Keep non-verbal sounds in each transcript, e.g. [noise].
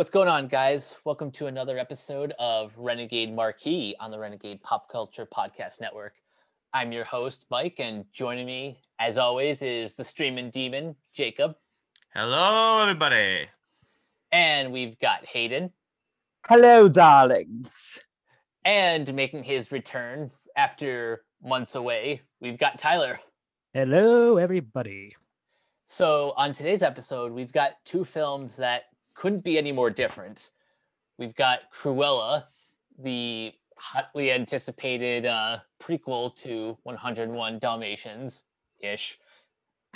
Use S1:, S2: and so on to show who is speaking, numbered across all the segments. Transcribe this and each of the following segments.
S1: What's going on, guys? Welcome to another episode of Renegade Marquee on the Renegade Pop Culture Podcast Network. I'm your host, Mike, and joining me, as always, is the streaming demon, Jacob.
S2: Hello, everybody.
S1: And we've got Hayden.
S3: Hello, darlings.
S1: And making his return after months away, we've got Tyler.
S4: Hello, everybody.
S1: So, on today's episode, we've got two films that couldn't be any more different. We've got Cruella, the hotly anticipated uh, prequel to 101 Dalmatians ish.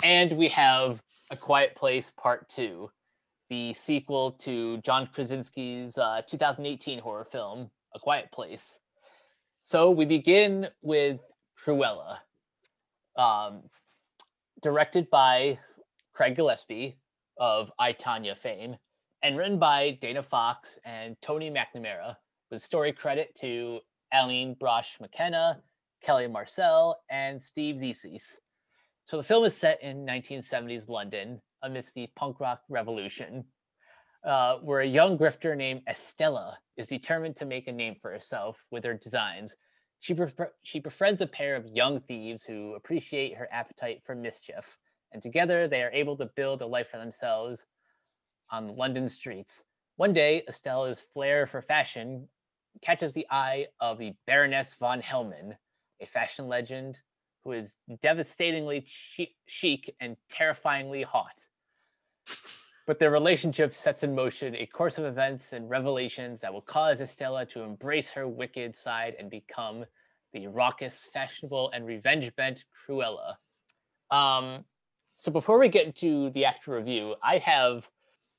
S1: And we have A Quiet Place Part 2, the sequel to John Krasinski's uh, 2018 horror film, A Quiet Place. So we begin with Cruella, um, directed by Craig Gillespie of I, Tonya fame, and written by Dana Fox and Tony McNamara, with story credit to Aline Brosh McKenna, Kelly Marcel, and Steve Zissis. So the film is set in 1970s London amidst the punk rock revolution, uh, where a young grifter named Estella is determined to make a name for herself with her designs. She, bef- she befriends a pair of young thieves who appreciate her appetite for mischief and together they are able to build a life for themselves on London streets. One day, Estella's flair for fashion catches the eye of the Baroness von Hellman, a fashion legend who is devastatingly chic and terrifyingly hot. But their relationship sets in motion a course of events and revelations that will cause Estella to embrace her wicked side and become the raucous, fashionable, and revenge bent Cruella. Um, so before we get into the actual review, I have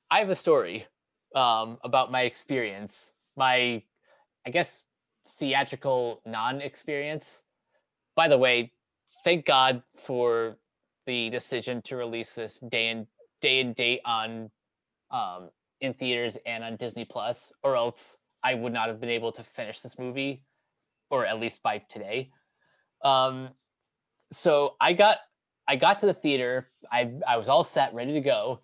S1: I have a story um, about my experience, my I guess theatrical non-experience. By the way, thank God for the decision to release this day and day and date on um, in theaters and on Disney Plus, or else I would not have been able to finish this movie, or at least by today. Um, so I got I got to the theater. I I was all set, ready to go.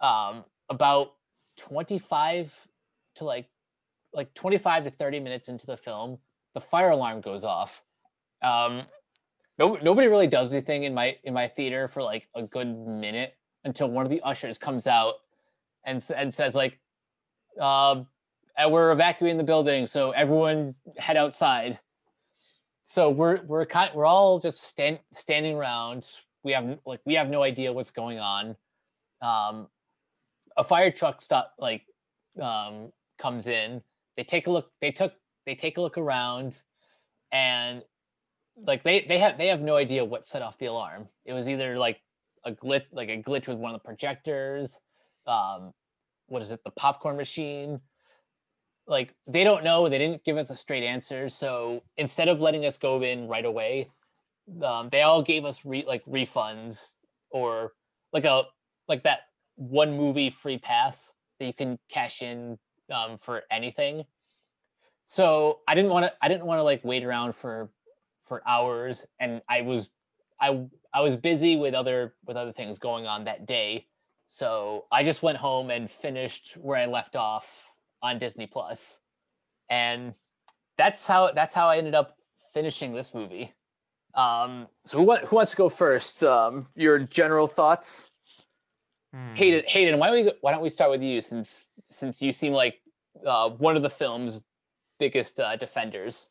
S1: Um, about 25 to like like 25 to 30 minutes into the film, the fire alarm goes off. Um, no, nobody really does anything in my in my theater for like a good minute until one of the ushers comes out and and says like, uh, "We're evacuating the building, so everyone head outside." So we're we're kind we're all just stand, standing around we have like we have no idea what's going on um a fire truck stop like um comes in. They take a look they took they take a look around and like they they have they have no idea what set off the alarm. It was either like a glitch like a glitch with one of the projectors um what is it the popcorn machine? Like they don't know. They didn't give us a straight answer. So instead of letting us go in right away um, they all gave us re- like refunds or like a like that one movie free pass that you can cash in um, for anything. So I didn't want to I didn't want to like wait around for for hours and I was I I was busy with other with other things going on that day. So I just went home and finished where I left off on Disney And that's how that's how I ended up finishing this movie. Um, so who, who wants to go first? Um, your general thoughts. Hmm. Hayden, Hayden, why don't we why don't we start with you since since you seem like uh, one of the film's biggest uh, defenders.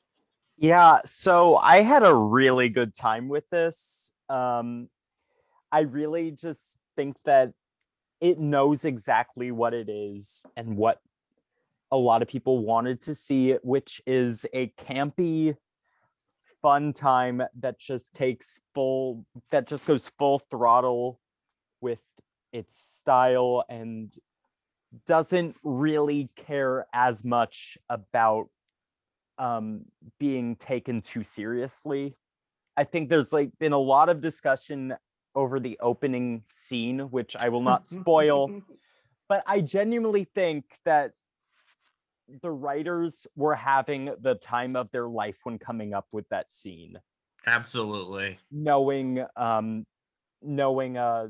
S3: Yeah, so I had a really good time with this. Um, I really just think that it knows exactly what it is and what a lot of people wanted to see, which is a campy fun time that just takes full that just goes full throttle with its style and doesn't really care as much about um being taken too seriously i think there's like been a lot of discussion over the opening scene which i will not spoil [laughs] but i genuinely think that the writers were having the time of their life when coming up with that scene.
S2: Absolutely.
S3: Knowing um knowing uh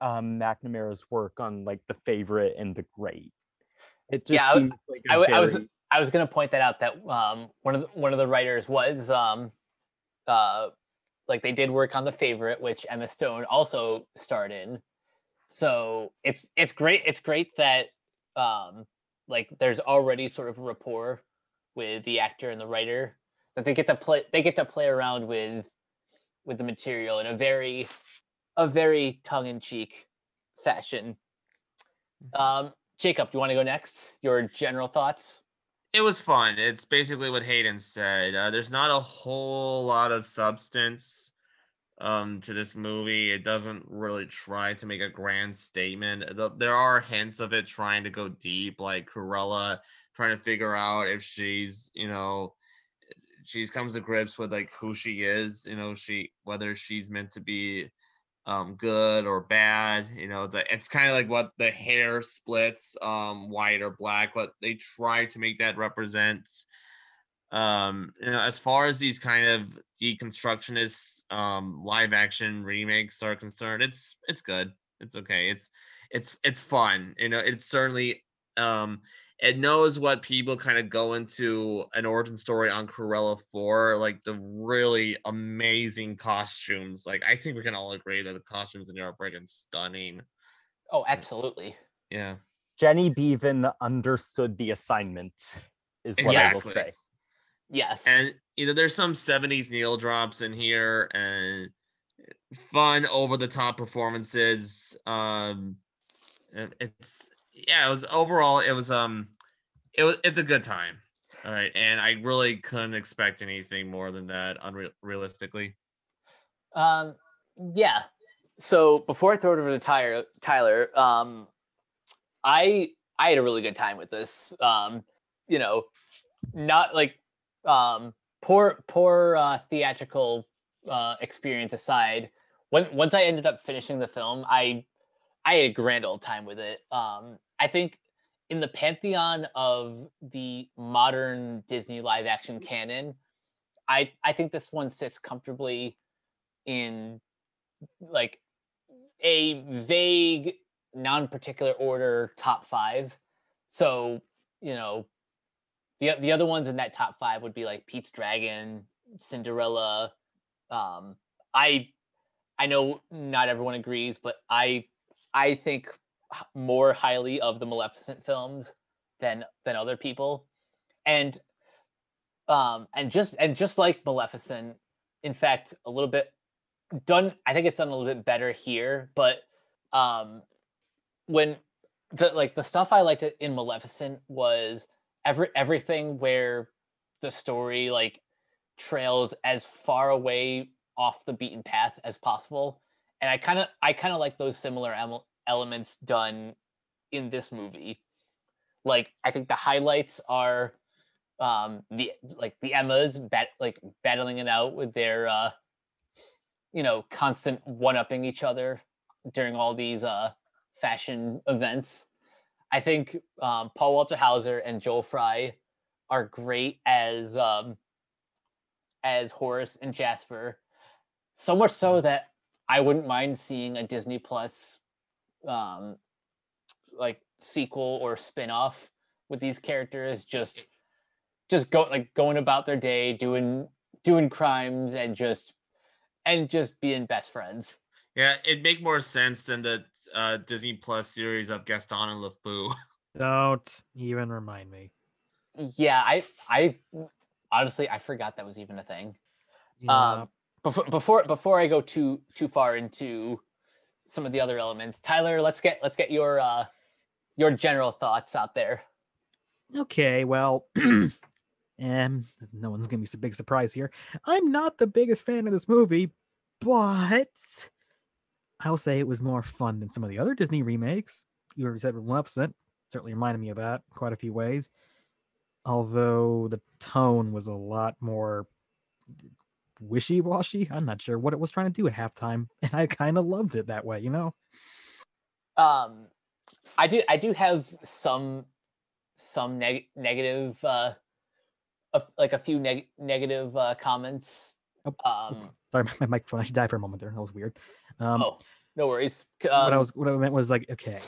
S3: um McNamara's work on like The Favorite and The Great. It just
S1: Yeah, I-
S3: seems like
S1: I w- I was-
S3: very-
S1: I was gonna point that out that um one of the, one of the writers was um uh like they did work on the favorite, which Emma Stone also starred in. So it's it's great it's great that um like there's already sort of rapport with the actor and the writer that they get to play they get to play around with with the material in a very a very tongue-in-cheek fashion. Um Jacob, do you want to go next? Your general thoughts?
S5: It was fun. It's basically what Hayden said. Uh, there's not a whole lot of substance um, to this movie. It doesn't really try to make a grand statement. Th- There are hints of it trying to go deep, like Cruella trying to figure out if she's, you know, she comes to grips with like who she is. You know, she whether she's meant to be um good or bad you know the it's kind of like what the hair splits um white or black what they try to make that represent. Um you know as far as these kind of deconstructionist um live action remakes are concerned it's it's good. It's okay. It's it's it's fun. You know it's certainly um it knows what people kind of go into an origin story on Cruella for, like the really amazing costumes. Like I think we can all agree that the costumes in here are freaking stunning.
S1: Oh, absolutely.
S5: Yeah.
S3: Jenny Beavan understood the assignment, is what I will say.
S1: Yes.
S5: And you know, there's some 70s needle drops in here and fun over the top performances. Um it's yeah, it was overall it was um it was it's a good time. All right. And I really couldn't expect anything more than that unreal realistically.
S1: Um, yeah. So before I throw it over to Tyler, Tyler, um, I I had a really good time with this. Um, you know, not like um, poor poor uh, theatrical uh, experience aside. When once I ended up finishing the film, I I had a grand old time with it. Um, I think in the pantheon of the modern Disney live action canon, I I think this one sits comfortably in like a vague non-particular order top five so you know the, the other ones in that top five would be like pete's dragon cinderella um i i know not everyone agrees but i i think more highly of the maleficent films than than other people. And um and just and just like maleficent in fact a little bit done i think it's done a little bit better here but um when the like the stuff i liked in maleficent was every everything where the story like trails as far away off the beaten path as possible and i kind of i kind of like those similar ele- elements done in this movie. Like i think the highlights are um the like the emmas bat, like battling it out with their uh you know constant one-upping each other during all these uh fashion events. I think um paul walter hauser and joel fry are great as um as horace and jasper. So much so that i wouldn't mind seeing a disney plus um like sequel or spin-off with these characters just just go like going about their day doing doing crimes and just and just being best friends
S5: Yeah, it'd make more sense than the uh, Disney Plus series of Gaston and LeFou. [laughs]
S4: Don't even remind me.
S1: yeah i i honestly i forgot that was even a thing
S4: Yeah,
S1: um before before before i go too too far into some of the other elements tyler let's get let's get your uh your general thoughts out there
S4: okay, well, [clears throat] um, no one's gonna be a big surprise here. I'm not the biggest fan of this movie, but I'll say it was more fun than some of the other Disney remakes. You already said Maleficent, certainly reminded me of that quite a few ways. Although the tone was a lot more wishy-washy. I'm not sure what it was trying to do at halftime, [laughs] and I kind of loved it that way, you know.
S1: um i do i do have some some neg- negative uh a, like a few neg- negative uh comments
S4: Oh,
S1: um
S4: Sorry, [laughs] my microphone. [laughs] I should die for a moment there. That was weird. Um,
S1: oh no worries C-
S4: what I
S1: um,
S4: was what I meant was like, okay,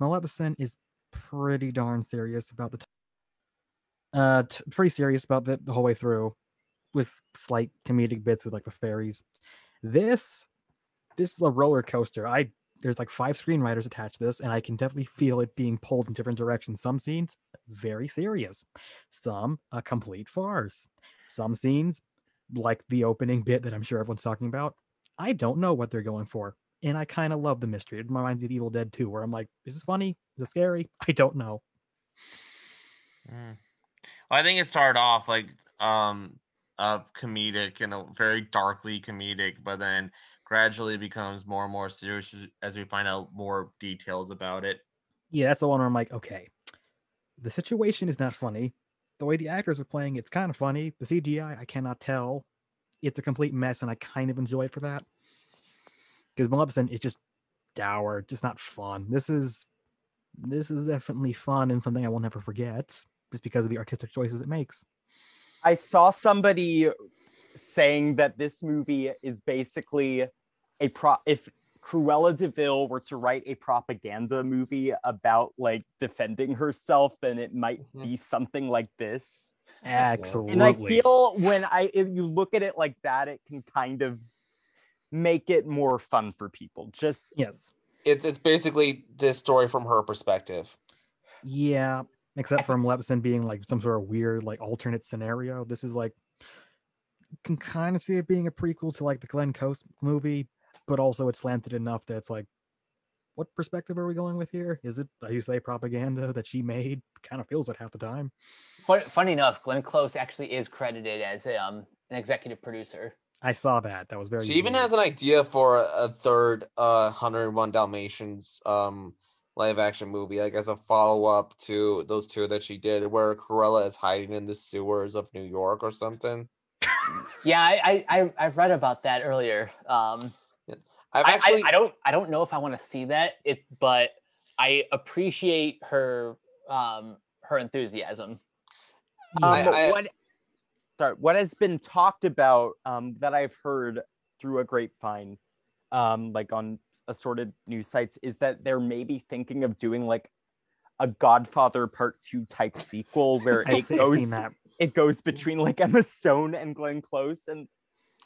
S4: Maleficent is pretty darn serious about the t- uh t- pretty serious about the, the whole way through with slight comedic bits with like the fairies. This this is a roller coaster. I there's like five screenwriters attached to this, and I can definitely feel it being pulled in different directions. Some scenes very serious, some a complete farce. Some scenes, like the opening bit that I'm sure everyone's talking about, I don't know what they're going for. And I kind of love the mystery. It reminds me of Evil Dead 2, where I'm like, is this funny? Is it scary? [laughs] I don't know.
S2: Mm. Well, I think it started off like um uh comedic and a very darkly comedic, but then gradually becomes more and more serious as- as we find out more details about it.
S4: Yeah, that's the one where I'm like, okay, the situation is not funny. The way the actors are playing, it's kind of funny. The CGI, I cannot tell. It's a complete mess, and I kind of enjoy it for that. Because Maleficent is just dour, just not fun. This is this is definitely fun and something I will never forget, just because of the artistic choices it makes.
S3: I saw somebody saying that this movie is basically a pro if Cruella de Vil were to write a propaganda movie about like defending herself, then it might
S2: Mhm.
S3: be something like this.
S4: Absolutely.
S3: And I feel when I if you look at it like that, it can kind of make it more fun for people. Just
S4: yes,
S5: It's it's basically this story from her perspective.
S4: yeah. Except for Maleficent being like some sort of weird, like alternate scenario. This is like can kind of see it being a prequel to like the Glenn Close movie, but also it's slanted enough that it's like, what perspective are we going with here? Is it like you say propaganda that she made? Kind of feels it half the time.
S1: Fun, funny enough, Glenn Close actually is credited as um, an executive producer.
S4: I saw that. That was very.
S5: She even has an idea for a, a third uh 101 Dalmatians um live action movie, like as a follow up to those two that she did, where Cruella is hiding in the sewers of New York or something.
S1: Yeah, I, I, I I've read about that earlier. Um,
S5: I've actually
S1: I, I don't I don't know if I want to see that. It, but I appreciate her um her enthusiasm.
S3: Um,
S5: I- I-
S3: what sorry, what has been talked about um, that I've heard through a grapevine, um, like on assorted news sites, is that they're maybe thinking of doing like a Godfather Part Two type sequel [laughs] where it goes
S4: seen that.
S3: it goes between like Emma Stone and Glenn Close, and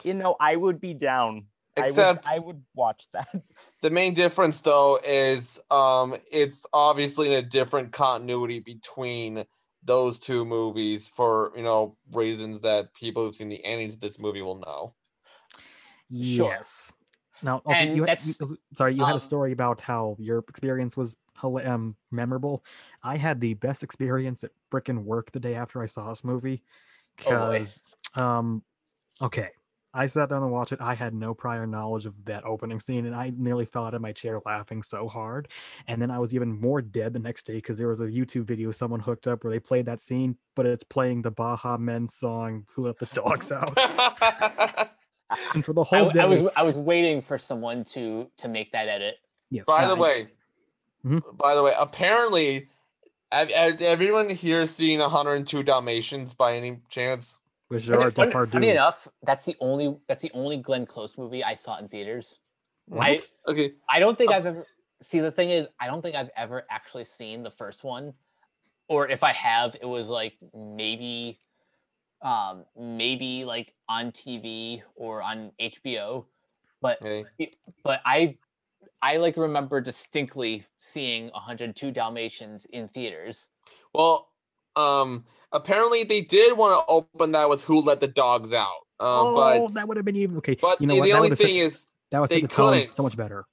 S3: you know I would be down.
S5: Except-
S3: I would, I would watch that. [laughs]
S5: the main difference though is um it's obviously in a different continuity between those two movies for you know reasons that people who've seen the ending to this movie will know.
S1: Sure.
S4: Yes. Now, also,
S1: And
S4: you, had-
S1: that's,
S4: you- sorry, you had
S1: um,
S4: a story about how your experience was um, memorable. I had the best experience at frickin' work the day after I saw this movie.
S1: Oh.
S4: Because, um, okay, I sat down and watched it. I had no prior knowledge of that opening scene, and I nearly fell out of my chair laughing so hard. And then I was even more dead the next day because there was a YouTube video someone hooked up where they played that scene, but it's playing the Baha Men song "Who Let the Dogs [laughs] Out." And for the
S1: I,
S4: whole
S1: w-
S4: day,
S1: I was I was waiting for someone to to make that edit.
S4: yes.
S5: By the
S4: I-
S5: way,
S4: Mhm.
S5: by the way, apparently, has everyone here seen 102 Dalmatians by any chance?
S4: with
S1: Funny,
S4: Gerard
S1: funny-
S4: Depardieu.
S1: funny enough, that's the only that's the only Glenn Close movie I saw in theaters. I
S5: Okay,
S1: I don't think
S5: Uh,
S1: I've ever see the thing is I don't think I've ever actually seen the first one, or if I have, it was like maybe, um, maybe like on TV or on HBO, but
S5: okay.
S1: but I I like remember distinctly seeing 102 Dalmatians in theaters.
S5: Well, um, apparently they did want to open that with "Who Let the Dogs Out," um,
S4: oh,
S5: but
S4: that would have been even okay.
S5: but
S4: you know
S5: the,
S4: what?
S5: the only thing
S4: set,
S5: is
S4: that was
S5: they
S4: the
S5: couldn't.
S4: so much better.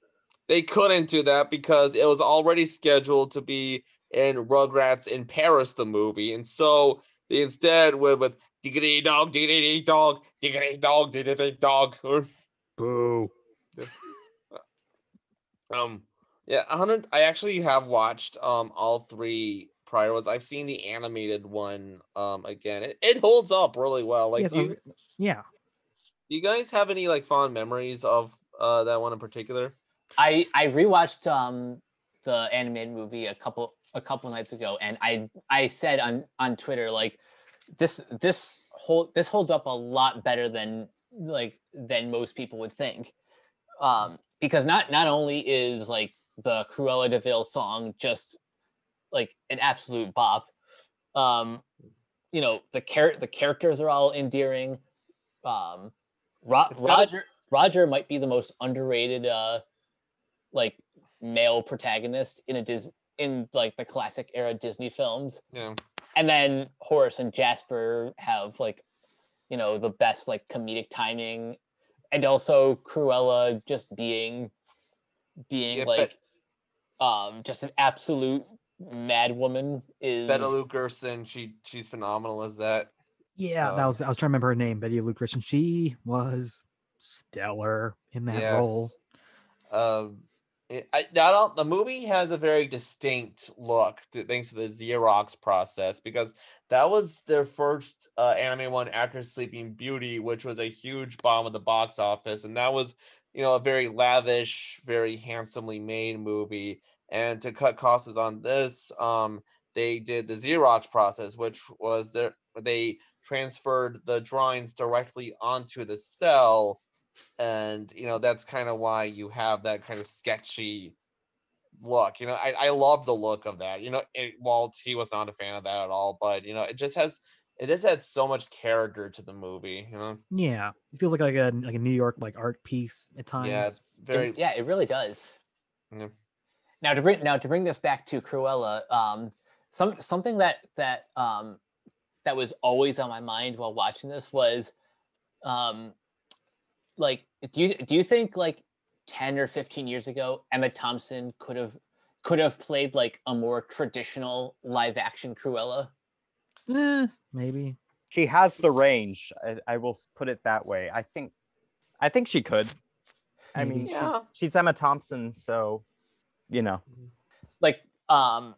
S5: they couldn't do that because it was already scheduled to be in Rugrats in Paris, the movie, and so they instead went with "Diggity Dog, Diggity Dog, Diggity Dog, Diggity Dog," or
S4: Boo. [laughs]
S5: Um, yeah, 100. I actually have watched um all three prior ones. I've seen the animated one um again. It, it holds up really well. Like,
S4: Yes,
S5: do
S4: I
S5: you,
S4: was- yeah.
S5: do you guys have any like fond memories of uh that one in particular?
S1: I I rewatched um the animated movie a couple a couple nights ago, and I I said on on Twitter like this this hold this holds up a lot better than like than most people would think, um because not not only is like the Cruella de Vil song just like an absolute bop. Um, you know, the char- the characters are all endearing. Um, Ro-
S5: It's a-
S1: Roger Roger might be the most underrated uh like male protagonist in a Dis in like the classic era Disney films.
S5: Yeah.
S1: And then Horace and Jasper have like you know the best like comedic timing and also Cruella just being being
S5: Yeah, but-
S1: like um just an absolute mad woman is
S5: Betty Lou Gerson, she she's phenomenal as that.
S4: Yeah, that
S5: Um,
S4: was I was trying to remember her name, Betty Lou Gerson. She was stellar in that role.
S5: Um, it, I, not the movie has a very distinct look to, thanks to the Xerox process because that was their first uh, anime one after Sleeping Beauty, which was a huge bomb at the box office, and that was you know a very lavish, very handsomely made movie. And to cut costs on this, um, they did the Xerox process, which was their they transferred the drawings directly onto the cel and you know that's kind of why you have that kind of sketchy look you know i, I love the look of that you know it, walt he was not a fan of that at all but you know it just has it just had so much character to the movie you know
S4: Yeah, it feels like like a like a New York like art piece at times.
S5: yeah it's
S1: It-
S5: very
S1: yeah, it really does.
S5: Yeah.
S1: Now to bring now to bring this back to Cruella, um, some something that that um, that was always on my mind while watching this was, um, like, do you do you think like ten or fifteen years ago Emma Thompson could have could have played like a more traditional live action Cruella?
S4: Eh, maybe.
S3: She has the range. I, I will put it that way. I think, I think she could. I mean,
S5: Yeah.
S3: she's, she's Emma Thompson, so you know.
S1: like um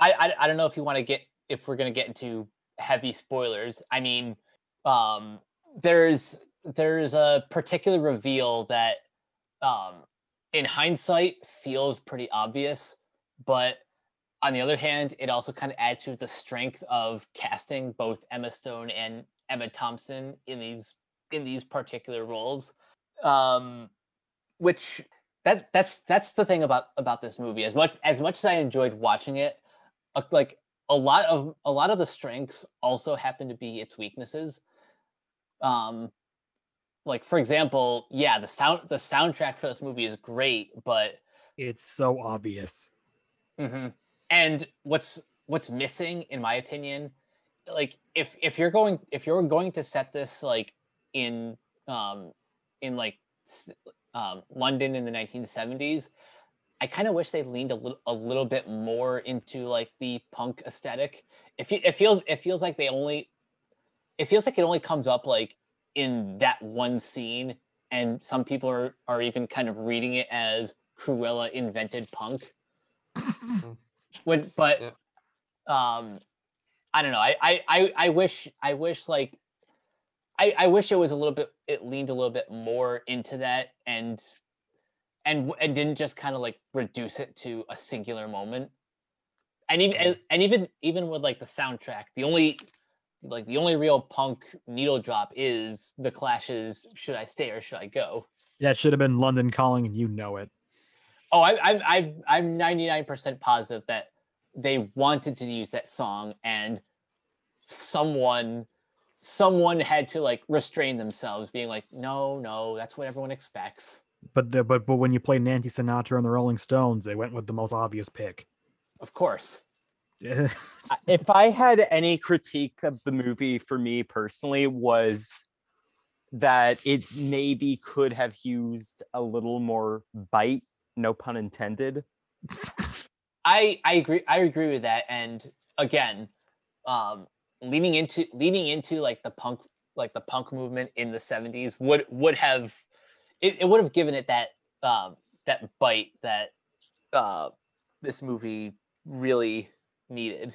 S1: I, I i don't know if you want to get if we're going to get into heavy spoilers i mean um there's there's a particular reveal that um in hindsight feels pretty obvious but on the other hand it also kind of adds to the strength of casting both emma stone and emma thompson in these in these particular roles um which that that's that's the thing about about this movie. As much as much as i enjoyed watching it uh, like a lot of a lot of the strengths also happen to be its weaknesses um like for example yeah the sound the soundtrack for this movie is great but
S4: It's so obvious.
S1: Mhm. And what's what's missing, in my opinion, like if if you're going if you're going to set this like in um in like um, London in the 1970s, I kind of wish they leaned a little a little bit more into like the punk aesthetic. It, fe- it feels it feels like they only it feels like it only comes up like in that one scene, and some people are are even kind of reading it as Cruella invented punk. [laughs] When, but
S5: Yeah.
S1: um, I don't know. I, I I I wish I wish like I I wish it was a little bit it leaned a little bit more into that and and and didn't just kind of like reduce it to a singular moment. And even and, and even even with like the soundtrack, the only like the only real punk needle drop is the Clash's "Should I Stay or Should I Go."
S4: That should have been London Calling, and you know it.
S1: Oh, I, I, I, I'm 99% positive that they wanted to use that song, and someone, someone had to like restrain themselves, being like, "No, no, that's what everyone expects."
S4: But the, but but when you play Nancy Sinatra and the Rolling Stones, they went with the most obvious pick.
S1: Of course.
S3: If I had any critique of the movie for me personally was that it maybe could have used a little more bite, no pun intended.
S1: I, I agree. I agree with that. And again, um, leaning into leaning into like the punk, like the punk movement in the 70s would would have it, it would have given it that um that bite that uh this movie really needed.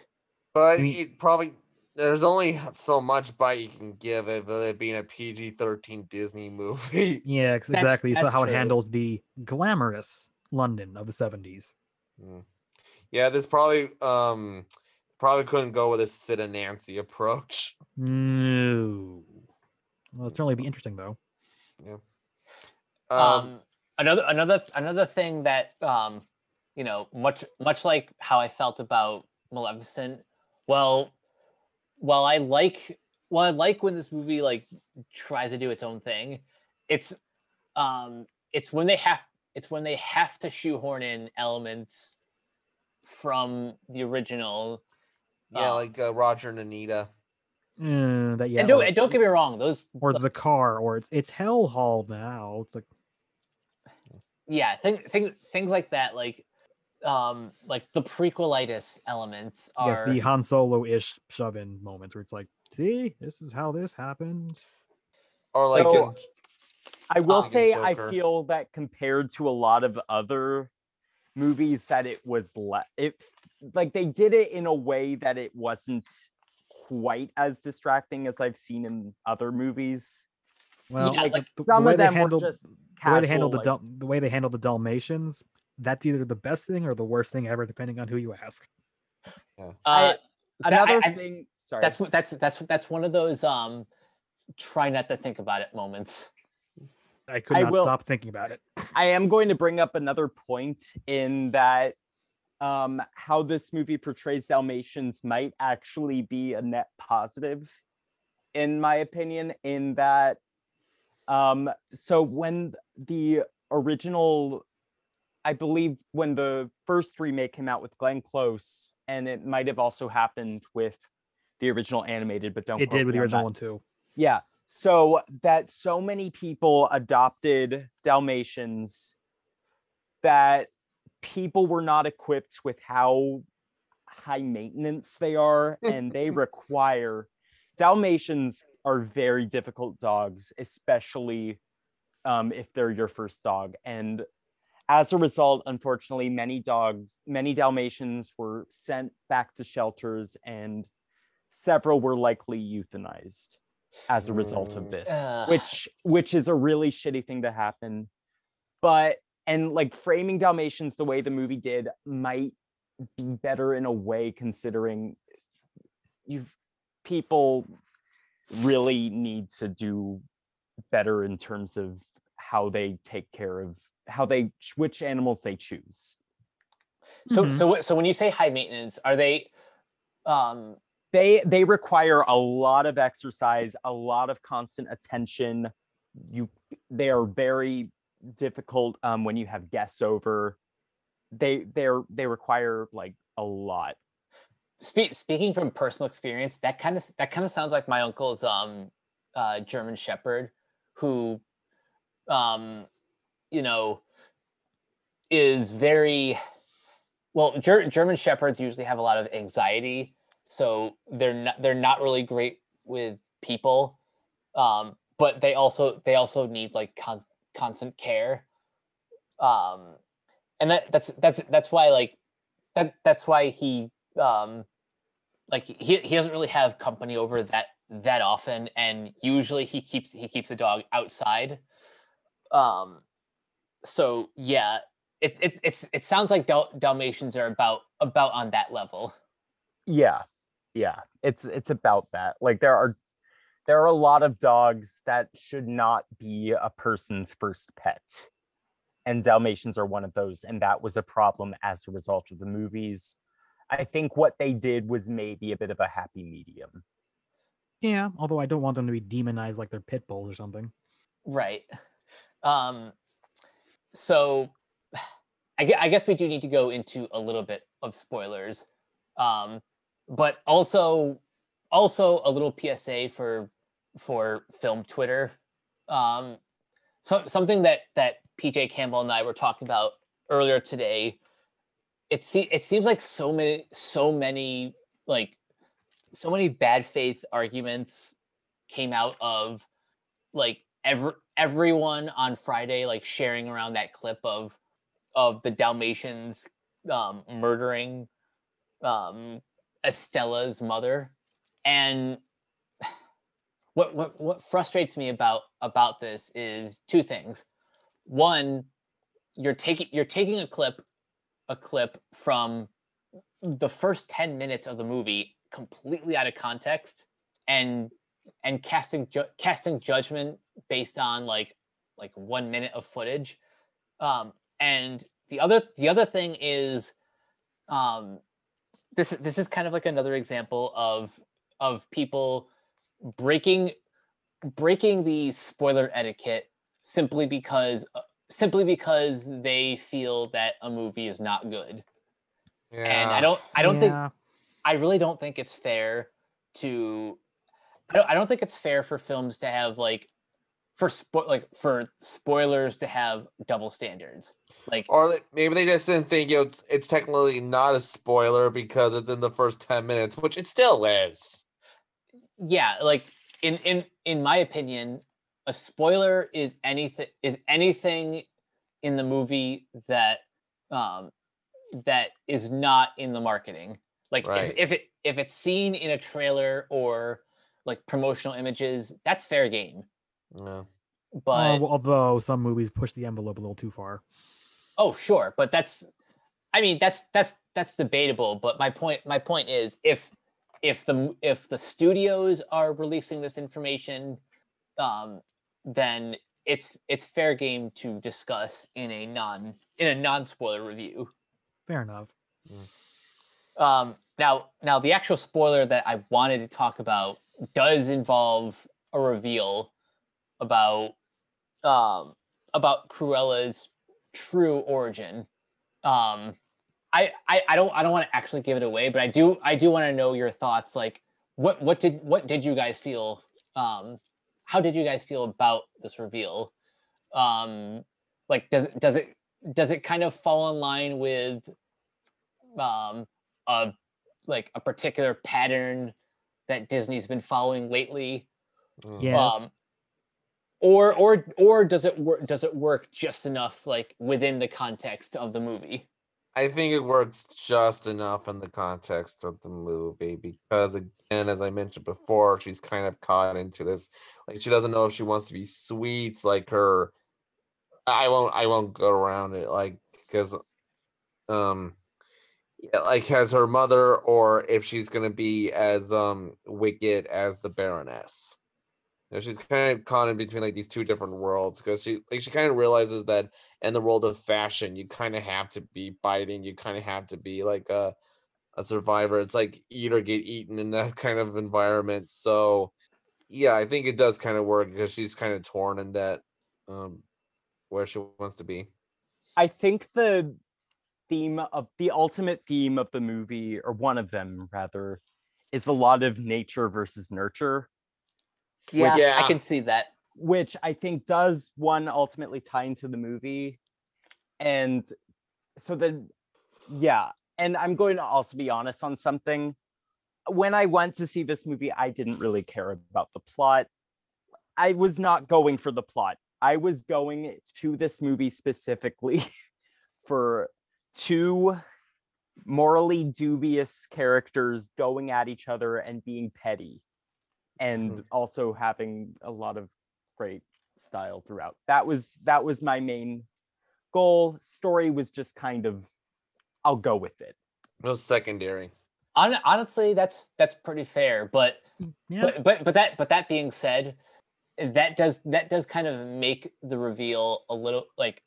S5: but
S4: I mean-
S5: it probably there's only so much bite you can give it with it being a pg-13 disney movie [laughs]
S4: yeah, ex-
S1: That's-
S4: exactly. So
S1: that's
S4: how it handles the glamorous London of the seventies.
S5: Mm. yeah this probably um probably couldn't go with a sid and nancy approach
S4: No. Well, it'd certainly be interesting though.
S5: um,
S1: um, another another another thing that um you know, much much like how I felt about Maleficent. Well, while I like well, I like when this movie like tries to do its own thing. It's um it's when they have it's when they have to shoehorn in elements from the original.
S5: Yeah,
S1: um,
S5: like uh, Roger and Anita.
S4: Uh, that yeah.
S1: and don't
S4: or,
S1: and don't get me wrong, those
S4: or the car, or it's it's Hell Hall now. It's like
S1: yeah, thing, thing, things like that, like um like the prequelitis elements are
S4: yes, the Han Solo ish shove in moments where it's like, see, this is how this happened.
S5: Or like
S3: So-
S5: uh,
S3: I will
S5: Fucking
S3: say I feel that compared to a lot of other movies that it was le- it like they did it in a way that it wasn't quite as distracting as I've seen in other movies.
S4: Well,
S1: Yeah,
S3: like,
S1: like,
S4: the, the
S3: some of
S4: they
S3: them were
S4: handled
S3: just
S4: the way they handled the Dal- the way they handled the Dalmatians, that's either the best thing or the worst thing ever, depending on who you ask.
S1: uh,
S3: I- Another
S1: I- I-
S3: thing, sorry.
S1: that's what that's that's that's one of those um try not to think about it moments.
S4: I could
S3: I
S4: not
S3: will-
S4: stop thinking about it.
S3: I am going to bring up another point in that um, how this movie portrays Dalmatians might actually be a net positive, in my opinion, in that. Um, so when the original, I believe when the first remake came out with Glenn Close, and it might have also happened with the original animated, but don't
S4: It did with the
S3: on that.
S4: original one too.
S3: Yeah. So that so many people adopted Dalmatians that people were not equipped with how high maintenance they are and they [laughs] require Dalmatians are very difficult dogs, especially um, if they're your first dog. And as a result, unfortunately, many dogs, many Dalmatians were sent back to shelters and several were likely euthanized as a result of
S5: Mm.
S3: this
S1: Ugh.
S3: which which is a really shitty thing to happen but and like framing dalmatians the way the movie did might be better in a way considering you people really need to do better in terms of how they take care of how they which animals they choose.
S1: So
S4: Mhm.
S1: so so when you say high maintenance, are they um
S3: they they require a lot of exercise a lot of constant attention. You they are very difficult um when you have guests over. They they're they require like a lot.
S1: Spe- speaking from personal experience, that kind of that kind of sounds like my uncle's um uh German Shepherd, who um you know is very well. Ger- German Shepherds usually have a lot of anxiety, so they're not they're not really great with people. Um, but they also they also need like con- constant care. Um, and that that's that's that's why like that that's why he um like he he doesn't really have company over that that often and usually he keeps he keeps the dog outside um so yeah it, it it's it sounds like Dal- dalmatians are about about on that level.
S3: Yeah yeah it's it's about that. Like there are there are a lot of dogs that should not be a person's first pet. And dalmatians are one of those and that was a problem as a result of the movies. I think what they did was maybe a bit of a happy medium.
S4: Yeah, although I don't want them to be demonized like they're pit bulls or something.
S1: right. Um so I, gue- I guess we do need to go into a little bit of spoilers. Um but also also a little psa for for film twitter. Um so something that that pj campbell and i were talking about earlier today it se- it seems like so many so many like so many bad faith arguments came out of like every everyone on Friday like sharing around that clip of of the Dalmatians um murdering um Estella's mother. And what what what frustrates me about about this is two things. One you're taking you're taking a clip a clip from the first 10 minutes of the movie completely out of context and and casting ju- casting judgment based on like like one minute of footage. Um and the other the other thing is um this this is kind of like another example of of people breaking breaking the spoiler etiquette simply because uh, simply because they feel that a movie is not good.
S5: Yeah.
S1: and i don't i don't think I really don't think it's fair to I don't, I don't think it's fair for films to have like for spo- like for spoilers to have double standards. Like
S5: Or maybe they just didn't think you know, it's, it's technically not a spoiler because it's in the first 10 minutes, which it still is.
S1: yeah, like in in in my opinion, a spoiler is anything is anything in the movie that um that is not in the marketing. Like
S5: Right.
S1: if, if it if it's seen in a trailer or like promotional images, that's fair game.
S5: Yeah.
S1: But
S4: Uh, although some movies push the envelope a little too far.
S1: Oh, sure, but that's I mean, that's that's that's debatable, but my point my point is if if the if the studios are releasing this information um then it's it's fair game to discuss in a non in a non-spoiler review.
S4: Fair enough.
S1: Um now now the actual spoiler that I wanted to talk about does involve a reveal about um about Cruella's true origin. Um I I, I don't I don't want to actually give it away, but I do I do want to know your thoughts like what what did what did you guys feel um how did you guys feel about this reveal? Um like does does it does it kind of fall in line with um a like a particular pattern that Disney's been following lately?
S5: Mm.
S4: Yes.
S1: um or or or does it work does it work just enough like within the context of the movie
S5: I think it works just enough in the context of the movie because, again, as I mentioned before, she's kind of caught into this. Like, she doesn't know if she wants to be sweet, like her. I won't. I won't go around it, like, because, um, yeah, like as her mother, or if she's gonna be as um wicked as the Baroness. You know, she's kind of caught in between like these two different worlds because she like she kind of realizes that in the world of fashion, you kind of have to be biting. You kind of have to be like a a survivor. It's like eat or get eaten in that [laughs] kind of environment. So, yeah, I think it does kind of work because she's kind of torn in that um where she wants to be.
S3: I think the theme of the ultimate theme of the movie, or one of them rather, is a lot of nature versus nurture,
S1: yeah, i
S5: Yeah.
S1: can see that
S3: which I think does one ultimately tie into the movie. And so then, yeah. And I'm going to also be honest on something. When I went to see this movie, I didn't really care about the plot. I was not going for the plot. I was going to this movie specifically [laughs] for two morally dubious characters going at each other and being petty and
S5: Mhm.
S3: also having a lot of great style throughout. That was that was my main goal. Story was just kind of I'll go with it.
S5: It was secondary.
S1: Honestly that's that's pretty fair but
S4: Yeah.
S1: but but but that but that being said that does that does kind of make the reveal a little like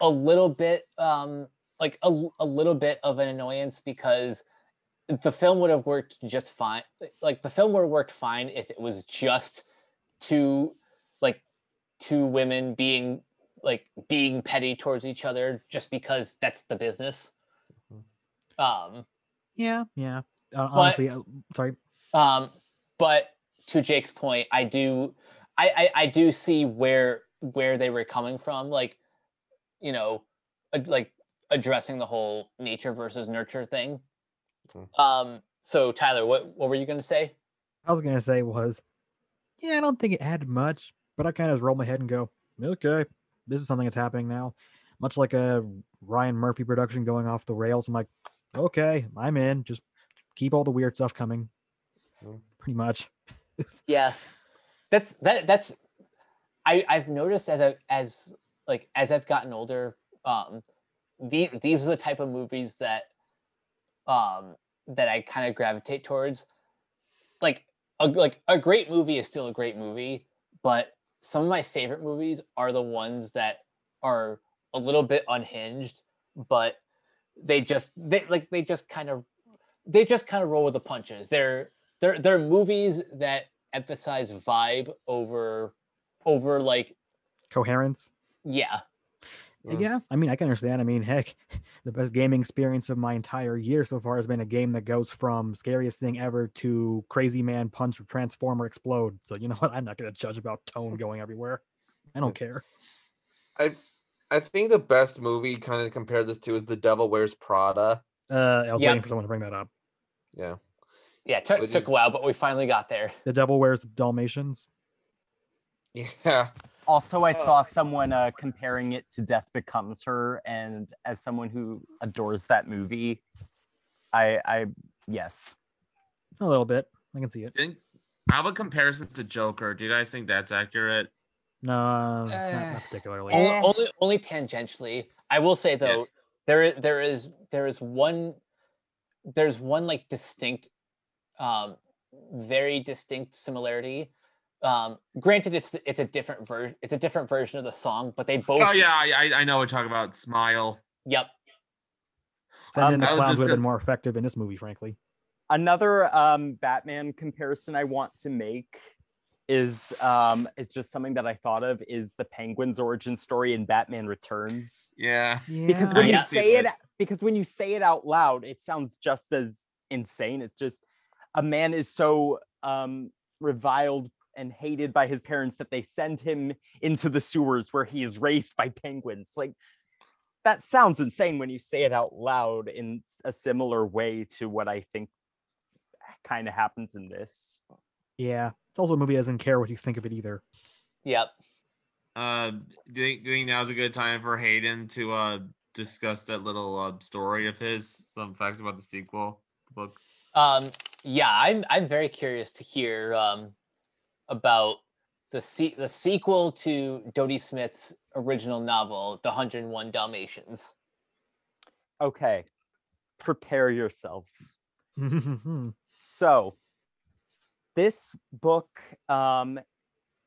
S1: a little bit um like a, a little bit of an annoyance because the film would have worked just fine like the film would have worked fine if it was just two like two women being like being petty towards each other just because that's the business um
S4: yeah. Yeah. Uh, honestly, uh, sorry.
S1: um, but to Jake's point, I do, I, I, I do see where where they were coming from, like, you know, like addressing the whole nature versus nurture thing.
S5: Mhm.
S1: Um, so Tyler, what what were you gonna say?
S4: I was gonna say was, yeah, I don't think it had much, but I kind of just roll my head and go, okay, this is something that's happening now. Much like a Ryan Murphy production going off the rails. I'm like, okay, I'm in. Just keep all the weird stuff coming.
S5: Mm.
S4: Pretty much. [laughs]
S1: Yeah, that's that that's I I've noticed as I as like as I've gotten older, um, the, these are the type of movies that um that I kind of gravitate towards. Like a like a great movie is still a great movie, but some of my favorite movies are the ones that are a little bit unhinged but they just they like they just kind of they just kind of roll with the punches. They're they're they're movies that emphasize vibe over over like
S4: Coherence.
S1: yeah
S5: Mm.
S4: Yeah, I mean, I can understand. I mean, heck, [laughs] the best gaming experience of my entire year so far has been a game that goes from scariest thing ever to crazy man punch or transformer explode. So you know [laughs] what? I'm not going to judge about tone going everywhere. I don't care.
S5: I I think the best movie kind of compared this to is The Devil Wears Prada.
S4: Uh, I was
S1: Yep.
S4: waiting for someone to bring that up.
S5: Yeah.
S1: yeah it took
S5: Which
S1: took
S5: is-
S1: a while but we finally got there
S4: The Devil Wears Dalmatians. [laughs]
S5: Yeah.
S3: Also, I
S5: Oh.
S3: saw someone uh, comparing it to Death Becomes Her, and as someone who adores that movie, I, I, yes,
S4: A little bit. I can see it.
S2: Didn't, how about comparisons to Joker? Do you guys think that's accurate?
S4: No, not,
S1: Eh.
S4: not particularly.
S1: only,
S3: Eh.
S1: only only tangentially i will say though there there is there is one there's one like distinct um very distinct similarity um granted it's it's a different version it's a different version of the song but they both
S2: Oh yeah, I I- I know what you're talking about. Smile.
S1: yep
S4: Send in
S3: um,
S4: the
S2: I was
S4: clowns would have been more effective in this movie, frankly.
S3: another um, Batman comparison I want to make is um, it's just something that I thought of is the Penguin's origin story in Batman Returns.
S2: Yeah.
S3: Because
S4: Yeah.
S3: when you say it,
S2: Stupid.
S3: because when you say it out loud, it sounds just as insane. It's just a man is so um, reviled and hated by his parents that they send him into the sewers where he is raised by penguins. Like that sounds insane when you say it out loud in a similar way to what I think kind of happens in this.
S4: yeah. It's also a movie that doesn't care what you think of it either.
S1: yep
S2: Uh, do you, do you think now's a good time for Hayden to uh discuss that little uh, story of his, some facts about the sequel, the book?
S1: um yeah i'm i'm very curious to hear um about the se- the sequel to Dodie Smith's original novel, The 101 Dalmatians.
S3: Okay, prepare yourselves. [laughs] So, this book um,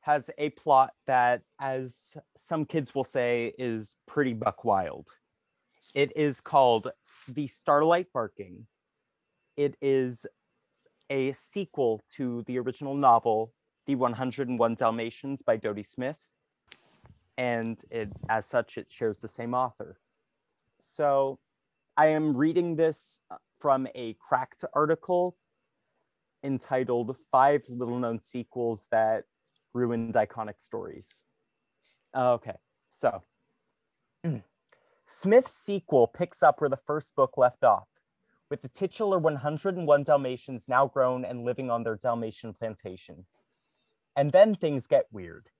S3: has a plot that, as some kids will say, is pretty buck wild. It is called The Starlight Barking. It is a sequel to the original novel, The 101 Dalmatians by Dodie Smith. And it, as such, it shares the same author. So, I am reading this uh, from a cracked article entitled Five Little Known Sequels That Ruined Iconic Stories. Okay, so Smith's sequel picks up where the first book left off, with the titular 101 Dalmatians now grown and living on their Dalmatian plantation. And then things get weird.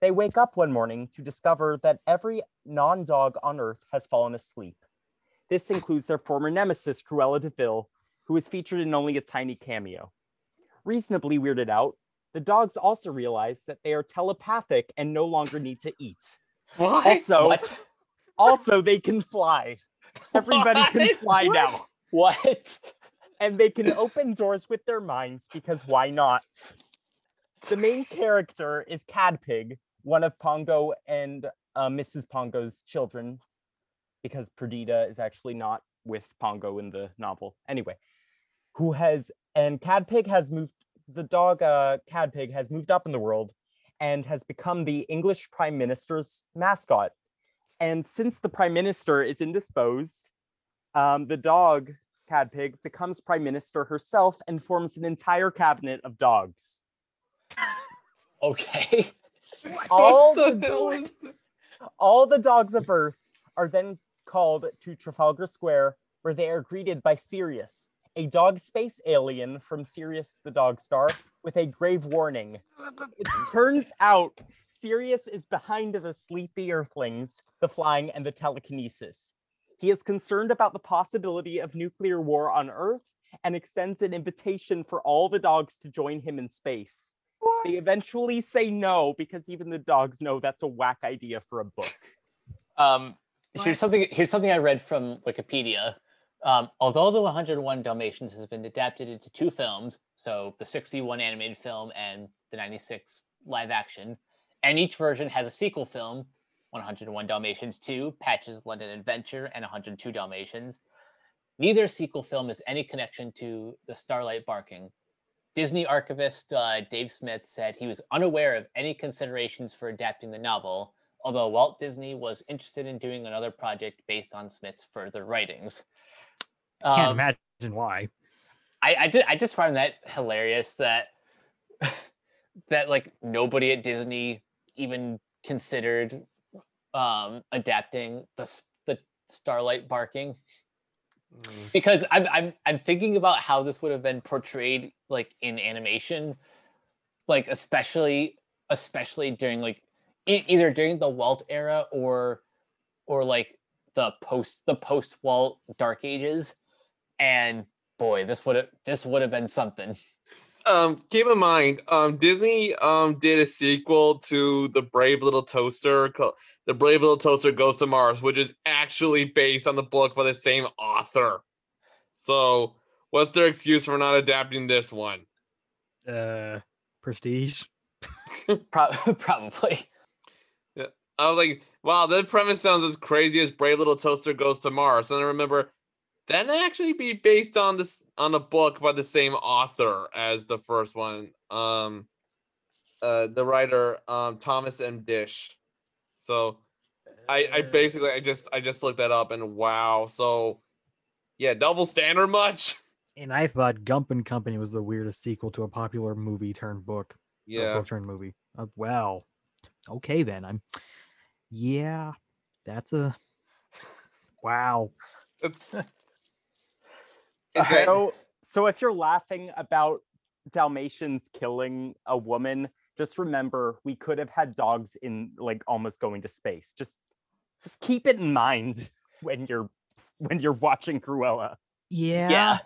S3: They wake up one morning to discover that every non dog on Earth has fallen asleep. This includes their former nemesis, Cruella de Vil, who is featured in only a tiny cameo. Reasonably weirded out, the dogs also realize that they are telepathic and no longer need to eat.
S5: What?
S3: Also, also they can fly. Everybody can
S5: What?
S3: fly now. [laughs]
S1: What?
S3: And they can open doors with their minds because why not? The main character is Cadpig, one of Pongo and uh, Mrs. Pongo's children, because Perdita is actually not with Pongo in the novel. Anyway, who has and Cadpig has moved. The dog uh, Cadpig has moved up in the world and has become the English Prime Minister's mascot. And since the Prime Minister is indisposed, um, the dog Cadpig becomes Prime Minister herself and forms an entire cabinet of dogs.
S1: Okay.
S3: All
S5: What
S3: the dogs- [laughs] All the dogs of Earth are then called to Trafalgar Square, where they are greeted by Sirius, a dog space alien from Sirius the Dog Star, with a grave warning. It turns out Sirius is behind the sleepy Earthlings, the flying, and the telekinesis. He is concerned about the possibility of nuclear war on Earth and extends an invitation for all the dogs to join him in space. They eventually say no because even the dogs know that's a whack idea for a book.
S1: Um, here's something. Here's something I read from Wikipedia. Um, although the 101 Dalmatians has been adapted into two films, so the 61 animated film and the 96 live action, and each version has a sequel film, 101 Dalmatians 2, Patch's London Adventure, and 102 Dalmatians. Neither sequel film has any connection to the Starlight Barking. Disney archivist uh, Dave Smith said he was unaware of any considerations for adapting the novel, although Walt Disney was interested in doing another project based on Smith's further writings.
S4: I Can't
S1: Um,
S4: imagine why.
S1: I I, did, I just find that hilarious that [laughs] that like nobody at Disney even considered um adapting the the Starlight barking
S5: Mm.
S1: because I'm I'm I'm thinking about how this would have been portrayed like in animation, like especially especially during like e- either during the Walt era or or like the post the post Walt Dark Ages, and boy, this would have this would have been something.
S5: Um, keep in mind, um, Disney um did a sequel to the Brave Little Toaster. called The Brave Little Toaster Goes to Mars, which is actually based on the book by the same author. So, what's their excuse for not adapting this one?
S4: Uh, prestige. [laughs]
S1: Pro- [laughs] probably.
S5: I was like, wow, that premise sounds as crazy as Brave Little Toaster Goes to Mars. And I remember that actually be based on this on a book by the same author as the first one. Um uh the writer um Thomas M. Disch. So I I basically I just I just looked that up and wow. So yeah, double standard much? [laughs]
S4: And I thought Gump and Company was the weirdest sequel to a popular movie turned book.
S5: Yeah.
S4: book turned movie. Uh, well, okay then. I'm. Yeah, that's a. [laughs] Wow.
S5: It's, [laughs] is
S3: So, so if you're laughing about Dalmatians killing a woman, just remember we could have had dogs in like almost going to space. Just, just keep it in mind [laughs] when you're when you're watching Cruella.
S4: Yeah.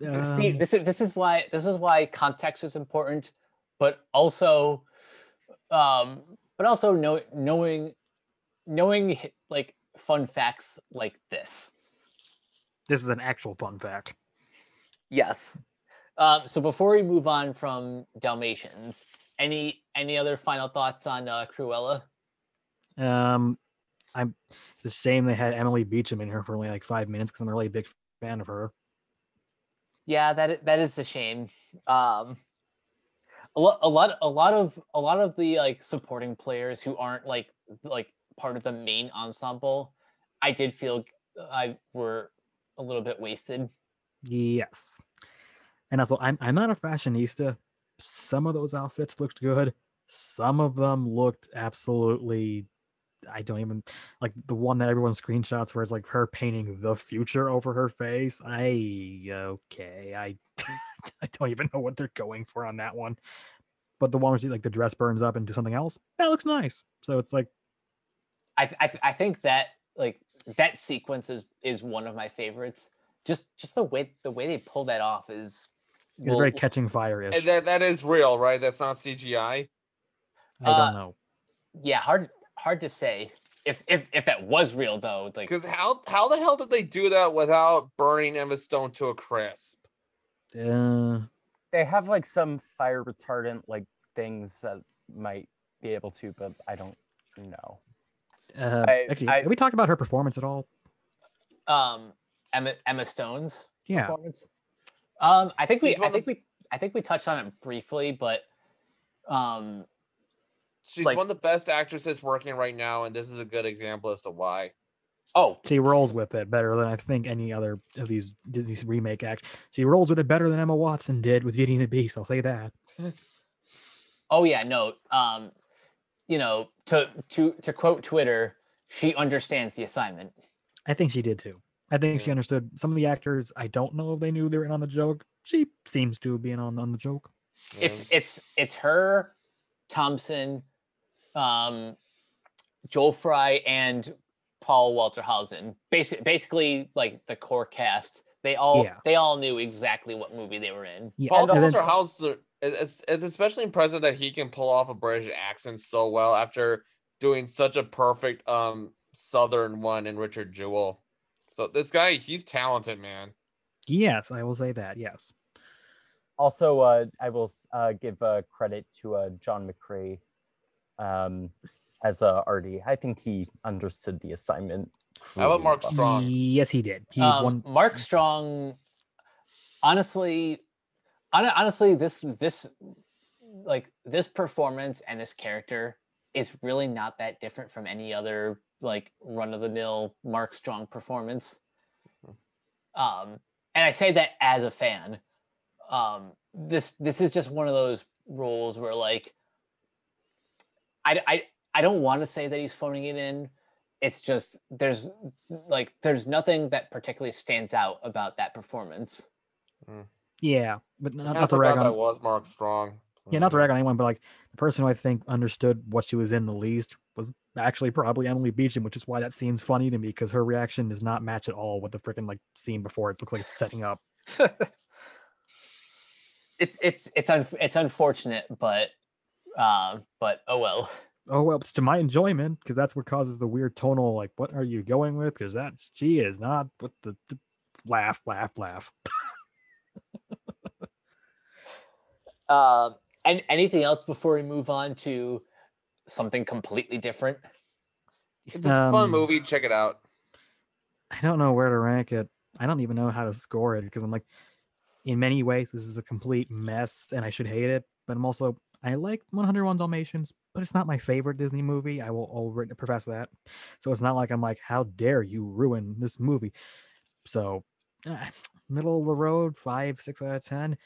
S1: Yeah. See,
S4: um,
S1: this is this is why this is why context is important, but also, um, but also know, knowing, knowing like fun facts like this.
S4: This is an actual fun fact.
S1: Yes. Um, so before we move on from Dalmatians, any any other final thoughts on uh, Cruella?
S4: Um, I'm. the same. they had Emily Beecham in here for only like five minutes because I'm a really big fan of her.
S1: Yeah, that that is a shame. Um, a lot, a lot, a lot of a lot of the like supporting players who aren't like like part of the main ensemble, I did feel I were a little bit wasted.
S4: Yes. And also, I'm I'm not a fashionista. Some of those outfits looked good. Some of them looked absolutely. I don't even like the one that everyone screenshots where it's like her painting the future over her face. I okay. I [laughs] I don't even know what they're going for on that one. But the one where she, like the dress burns up into something else, that looks nice. So it's like
S1: I I, I think that like that sequence is is one of my favorites. Just just the way the way they pull that off is
S4: it's
S1: well,
S4: very catching fire ish.
S5: that that is real, right? That's not CGI.
S4: I
S1: uh,
S4: don't know.
S1: yeah hard hard to say if if if that was real though like
S5: Because how how the hell did they do that without burning Emma Stone to a crisp?
S4: Uh,
S3: They have like some fire retardant like things that might be able to, but I don't know.
S4: Uh,
S3: I-
S4: actually,
S3: I-
S4: have we talked about her performance at all?
S1: um Emma Emma Stone's
S4: Yeah.
S1: performance. Um, I think we
S5: She's
S1: I
S5: of the-
S1: think we I think we touched on it briefly, but um,
S5: She's
S1: Like-
S5: one of the best actresses working right now, and this is a good example as to why.
S1: oh,
S4: She rolls with it better than I think any other of these Disney remake acts. She rolls with it better than Emma Watson did with Beauty and the Beast. I'll say that. [laughs]
S1: oh yeah, no, um, you know, to to to quote Twitter, she understands the assignment.
S4: I think she did too. I think she understood some of the actors. I don't know if they knew they were in on the joke. She seems to be in on, on the joke.
S1: It's
S5: Yeah.
S1: it's it's her, Thompson, um, Joel Fry, and Paul Walter Hauser. Basic, basically like the core cast. They all
S4: Yeah.
S1: they all knew exactly what movie they were in.
S4: Yeah,
S5: Paul
S4: and then-
S5: Walter Hauser. It's it's especially impressive that he can pull off a British accent so well after doing such a perfect um Southern one in Richard Jewell. So this guy, he's talented, man.
S4: yes, I will say that. Yes.
S3: Also, uh, I will uh, give uh, credit to uh, John McCrea. Um, as a Artie. I think he understood the assignment.
S5: How about Mark. Strong?
S4: Yes, he did. He
S1: Um,
S4: won.
S1: Mark Strong, honestly, hon- honestly, this this like this performance and this character is really not that different from any other like run of the mill Mark Strong performance. Um, and I say that as a fan. Um, this this is just one of those roles where like I I I don't want to say that he's phoning it in. It's just there's like there's nothing that particularly stands out about that performance.
S4: Yeah, but not,
S5: I
S4: not to rag on.
S5: that was Mark Strong.
S4: Yeah, not to rag on anyone, but like the person who I think understood what she was in the least was actually probably Emily Beecham, which is why that scene's funny to me because her reaction does not match at all with the freaking like scene before. It looks like setting up. [laughs]
S1: It's it's it's un, it's unfortunate, but um, but oh well.
S4: Oh well, it's to my enjoyment because that's what causes the weird tonal. Like, what are you going with? Because that she is not. What the, the laugh, laugh, laugh.
S1: Um, and anything else before we move on to something completely different?
S5: It's a fun
S4: Um,
S5: movie. Check it out.
S4: I don't know where to rank it. I don't even know how to score it because I'm like, in many ways, this is a complete mess and I should hate it. But I'm also, I like 101 Dalmatians, but it's not my favorite Disney movie. I will already profess that. So it's not like I'm like, how dare you ruin this movie? So, uh, middle of the road, five, six out of 10.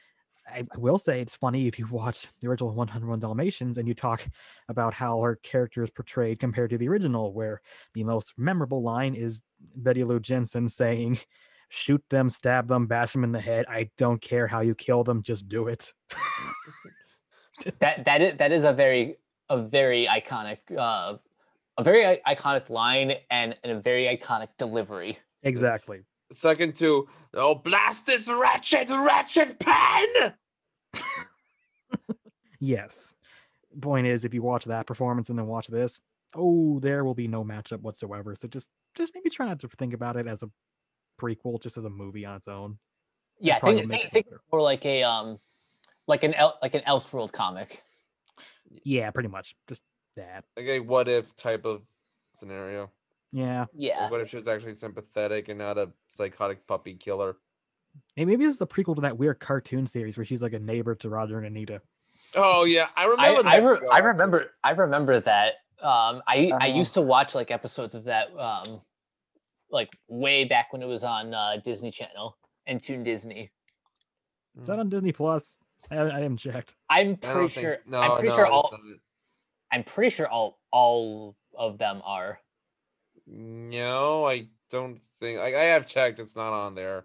S4: I, I will say it's funny if you watch the original 101 Dalmatians and you talk about how her character is portrayed compared to the original, where the most memorable line is Betty Lou Gerson saying, "Shoot them, stab them, bash them in the head. I don't care how you kill them, just do it."
S1: That that is that is a very a very iconic uh, a very iconic line and, and a very iconic delivery.
S4: exactly.
S5: Second to oh blast this ratchet ratchet pen. [laughs]
S4: Yes. Point is, if you watch that performance and then watch this, oh, there will be no matchup whatsoever. So just just maybe try not to think about it as a prequel, just as a movie on its own.
S1: Yeah, think, think,
S4: it
S1: think more like a um like an El, like an Elseworld comic.
S4: Yeah, pretty much. Just that.
S5: Like a what if type of scenario.
S4: Yeah.
S1: Yeah.
S5: Like, what if she was actually sympathetic and not a psychotic puppy killer?
S4: Hey, maybe this is a prequel to that weird cartoon series where she's like a neighbor to Roger and Anita.
S5: Oh yeah, I
S1: I
S5: remember.
S1: I,
S5: that
S1: re- I remember I remember that. Um, I I
S3: Uh-huh.
S1: used to watch like episodes of that um, like way back when it was on uh, Disney Channel and Toon Disney.
S4: Is that on Disney Plus? I, I haven't checked.
S1: I'm
S5: I don't
S1: pretty
S5: think.
S1: sure.
S5: No,
S1: I'm pretty
S5: no,
S1: sure all. I'm pretty sure all all of them are.
S5: No, I don't think. Like I have checked, it's not on there.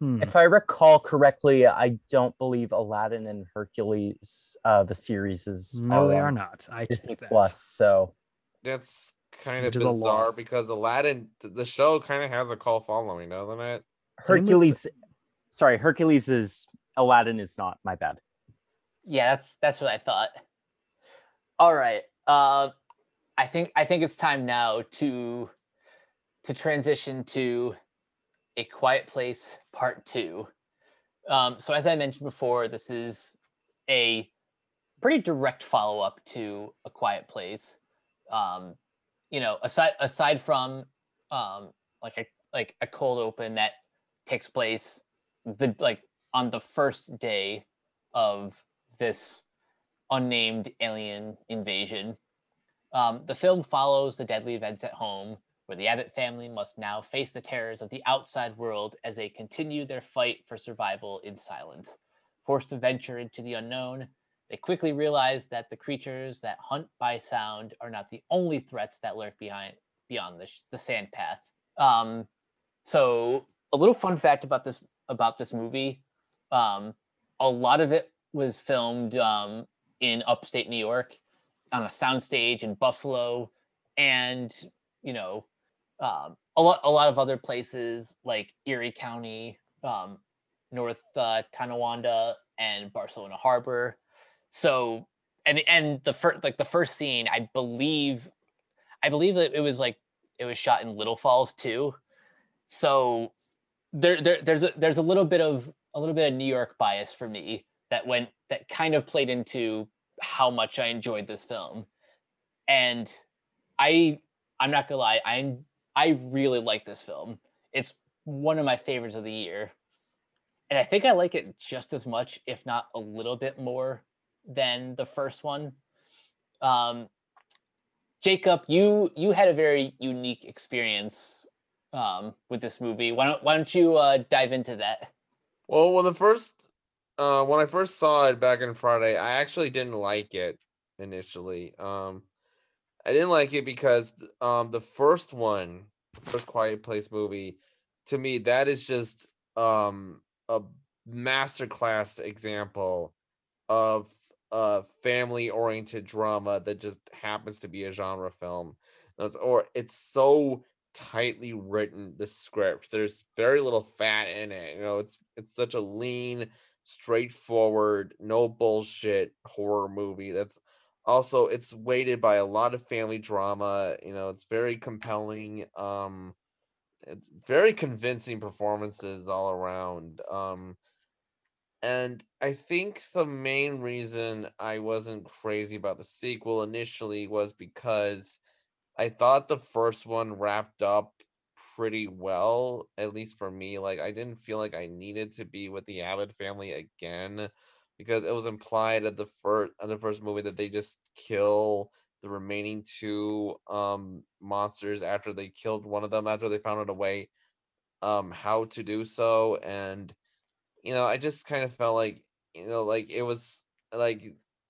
S4: Hmm.
S3: If I recall correctly, I don't believe Aladdin and Hercules, uh, the series is
S4: No, they are not. I
S3: Disney
S4: checked that.
S3: Plus. So
S5: That's kind
S4: Which
S5: of bizarre because Aladdin, the show, kind of has a cult following, doesn't it?
S4: Same with the-
S3: Hercules, sorry, Hercules is Aladdin is not. My bad.
S1: Yeah, that's that's what I thought. All right. Uh, I think I think it's time now to to transition to a quiet place part two. Um, so as I mentioned before, this is a pretty direct follow up to a quiet place. Um, you know, aside aside from um, like a like a cold open that takes place the like on the first day of this unnamed alien invasion. Um, the film follows the deadly events at home, where the Abbott family must now face the terrors of the outside world as they continue their fight for survival in silence. Forced to venture into the unknown, they quickly realize that the creatures that hunt by sound are not the only threats that lurk behind beyond the, sh- the sand path. Um, so, a little fun fact about this about this movie: um, a lot of it was filmed um, in upstate New York on a soundstage in Buffalo, and you know, um, a lot a lot of other places like Erie County, um, North uh, Tonawanda, and Barcelona Harbor. So, and and the first like the first scene, I believe, I believe that it was like it was shot in Little Falls too. So there, there there's a there's a little bit of a little bit of New York bias for me that went that kind of played into how much I enjoyed this film. and I I'm not gonna lie, I I really like this film. It's one of my favorites of the year, and I think I like it just as much, if not a little bit more, than the first one. Um, Jacob, you you had a very unique experience um, with this movie. Why don't why don't you uh, dive into that?
S5: Well, when the first uh when I first saw it back on Friday, I actually didn't like it initially. Um I didn't like it because um the first one, first Quiet Place movie, to me that is just um a masterclass example of a family oriented drama that just happens to be a genre film. Or it's so tightly written the script. There's very little fat in it. You know, it's it's such a lean, straightforward, no bullshit horror movie. That's also it's weighted by a lot of family drama. You know, it's very compelling. Um it's very convincing performances all around. Um and I think the main reason I wasn't crazy about the sequel initially was because I thought the first one wrapped up pretty well, at least for me. Like I didn't feel like I needed to be with the Abbott family again because it was implied at the first in the first movie that they just kill the remaining two um monsters after they killed one of them after they found out a way um how to do so and you know, I just kind of felt like, you know, like it was like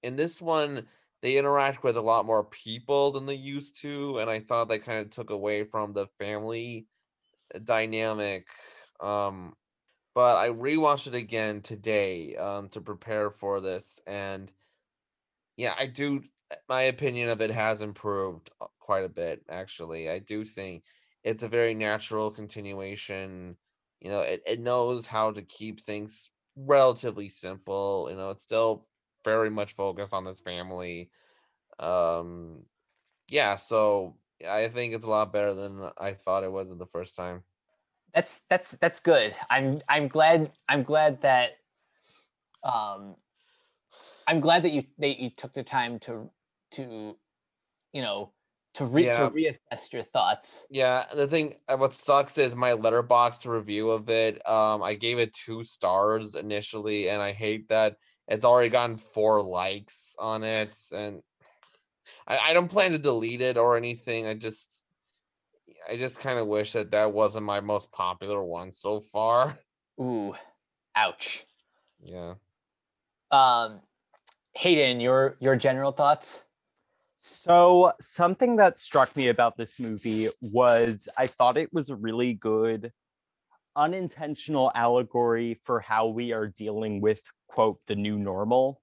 S5: in this one, they interact with a lot more people than they used to. And I thought that kind of took away from the family dynamic. Um, but I rewatched it again today um, to prepare for this. And yeah, I do, my opinion of it has improved uh, quite a bit, actually. I do think it's a very natural continuation you know it, it knows how to keep things relatively simple you know it's still very much focused on this family um yeah so i think it's a lot better than i thought it was the first time
S1: That's that's that's good. I'm I'm glad I'm glad that um I'm glad that you that you took the time to to you know to re
S5: Yeah.
S1: to reassess your thoughts.
S5: yeah the thing uh, what sucks is my Letterboxd review of it um i gave it two stars initially and i hate that it's already gotten four likes on it and I, I don't plan to delete it or anything. I just, I just kind of wish that that wasn't my most popular one so far.
S1: Ooh, ouch.
S5: Yeah.
S1: Um, Hayden, your your general thoughts?
S3: So, something that struck me about this movie was I thought it was a really good unintentional allegory for how we are dealing with, quote, the new normal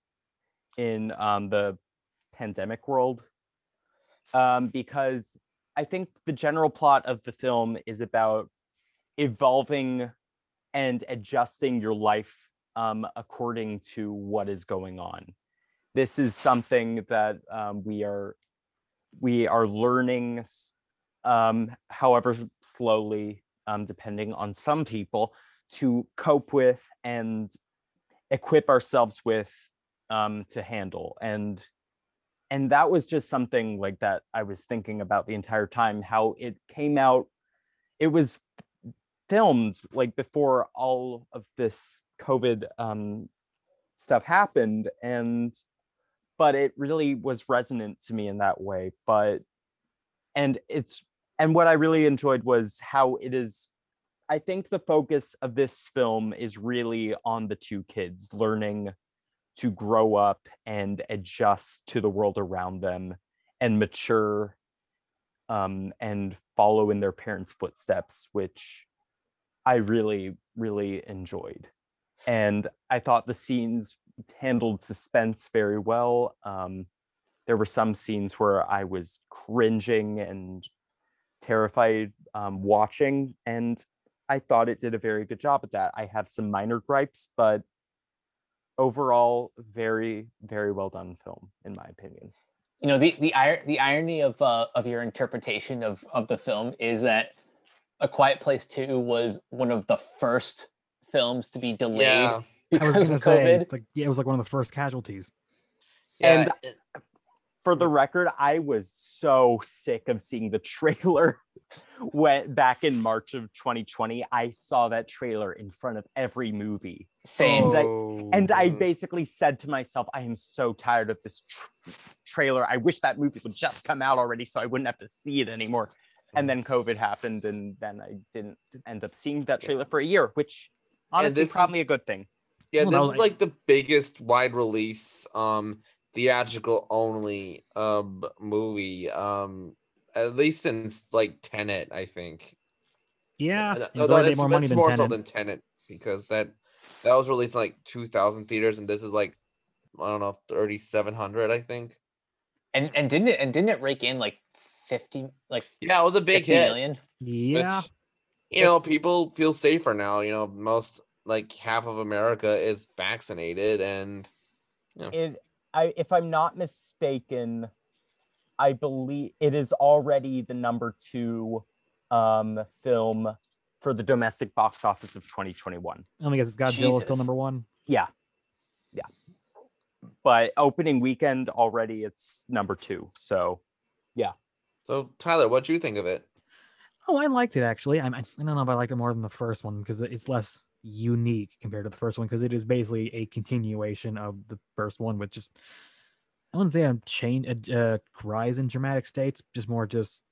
S3: in um, the pandemic world. Um, because I think the general plot of the film is about evolving and adjusting your life um, according to what is going on this is something that um, we are we are learning um, however slowly um, depending on some people to cope with and equip ourselves with um, to handle. And and that was just something like that i was thinking about the entire time how it came out. It was filmed like before all of this covid um, stuff happened and but it really was resonant to me in that way. But and it's and what i really enjoyed was how it is i think the focus of this film is really on the two kids learning to grow up and adjust to the world around them and mature um, and follow in their parents footsteps which i really really enjoyed and I thought the scenes handled suspense very well. Um, there were some scenes where I was cringing and terrified um, watching, and I thought it did a very good job at that. I have some minor gripes, but overall, very, very well done film, in my opinion.
S1: You know, the the the irony of uh, of your interpretation of of the film is that A Quiet Place Two was one of the first films to be delayed
S5: Yeah.
S4: I was
S1: because
S4: gonna
S1: of
S4: say,
S1: COVID.
S4: like, yeah, it was like one of the first casualties.
S5: Yeah.
S3: And
S5: it-
S3: for the record, I was so sick of seeing the trailer [laughs] Went back in March of 2020. I saw that trailer in front of every movie.
S1: Same.
S3: And I-
S4: Oh.
S3: And I basically said to myself, I am so tired of this tr- trailer. I wish that movie would just come out already so I wouldn't have to see it anymore. And then COVID happened, and then I didn't end up seeing that trailer for a year, which honestly
S5: this is-
S3: probably a good thing.
S5: Yeah,
S4: Well,
S5: this
S4: no,
S5: is
S4: like-
S5: like the biggest wide release, um, theatrical only um movie, um, at least since like Tenet, I think.
S4: Yeah,
S5: Uh,
S4: it's
S5: although it's,
S4: more
S5: it's
S4: than
S5: more so than Tenet because that that was released in like two thousand theaters, and this is like I don't know thirty seven hundred, I think.
S1: And and didn't it and didn't it rake in like fifty like
S5: Yeah, it was a big hit.
S1: million?
S4: Yeah,
S5: Which, you know, people feel safer now. You know, most like half of America is vaccinated, and
S3: It, I, if I'm not mistaken, I believe it is already the number two um, film for the domestic box office of 2021.
S4: I guess Godzilla is still number one.
S3: Yeah, yeah. But opening weekend already, it's number two. So yeah.
S5: so Tyler, what do you think of it?
S4: Oh, I liked it actually. I, I I don't know if I liked it more than the first one because it's less unique compared to the first one because it is basically a continuation of the first one with just I wouldn't say a change, a uh, rise in dramatic states, just more just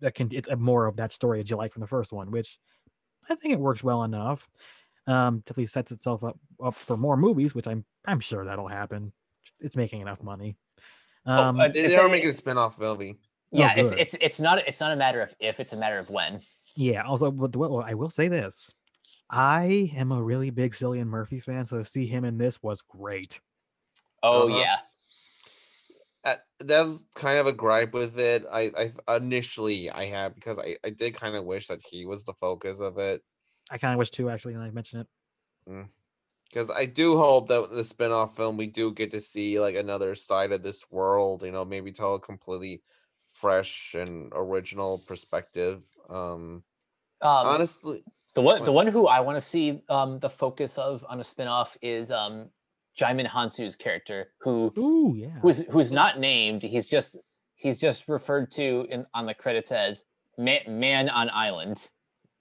S4: that can it's a more of that story as you like from the first one, which I think it works well enough. Um, definitely sets itself up up for more movies, which I'm I'm sure that'll happen. It's making enough money.
S1: Oh,
S4: Um,
S1: uh,
S5: they, they are
S1: they-
S5: making a spin-off movie.
S1: Yeah,
S4: Oh,
S1: it's it's it's not it's not a matter of if, it's a matter of when.
S4: Yeah. Also, but the- well, I will say this: I am a really big Cillian Murphy fan, so to see him in this was great.
S1: Oh
S5: Uh-huh.
S1: yeah.
S5: Uh, that's kind of a gripe with it. I, I initially I had because I, I did kind of wish that he was the focus of it.
S4: I kind of wish too, actually, now I mentioned it.
S5: Because I do hope that the spin-off film we do get to see like another side of this world, you know, maybe tell a completely fresh and original perspective. Um
S1: Um,
S5: honestly
S1: the one the one who I want to see um the focus of on a spin-off is um Djimon Hounsou's character who
S4: Ooh, yeah.
S1: who's who's not named. He's just he's just referred to in on the credits as man, man on island.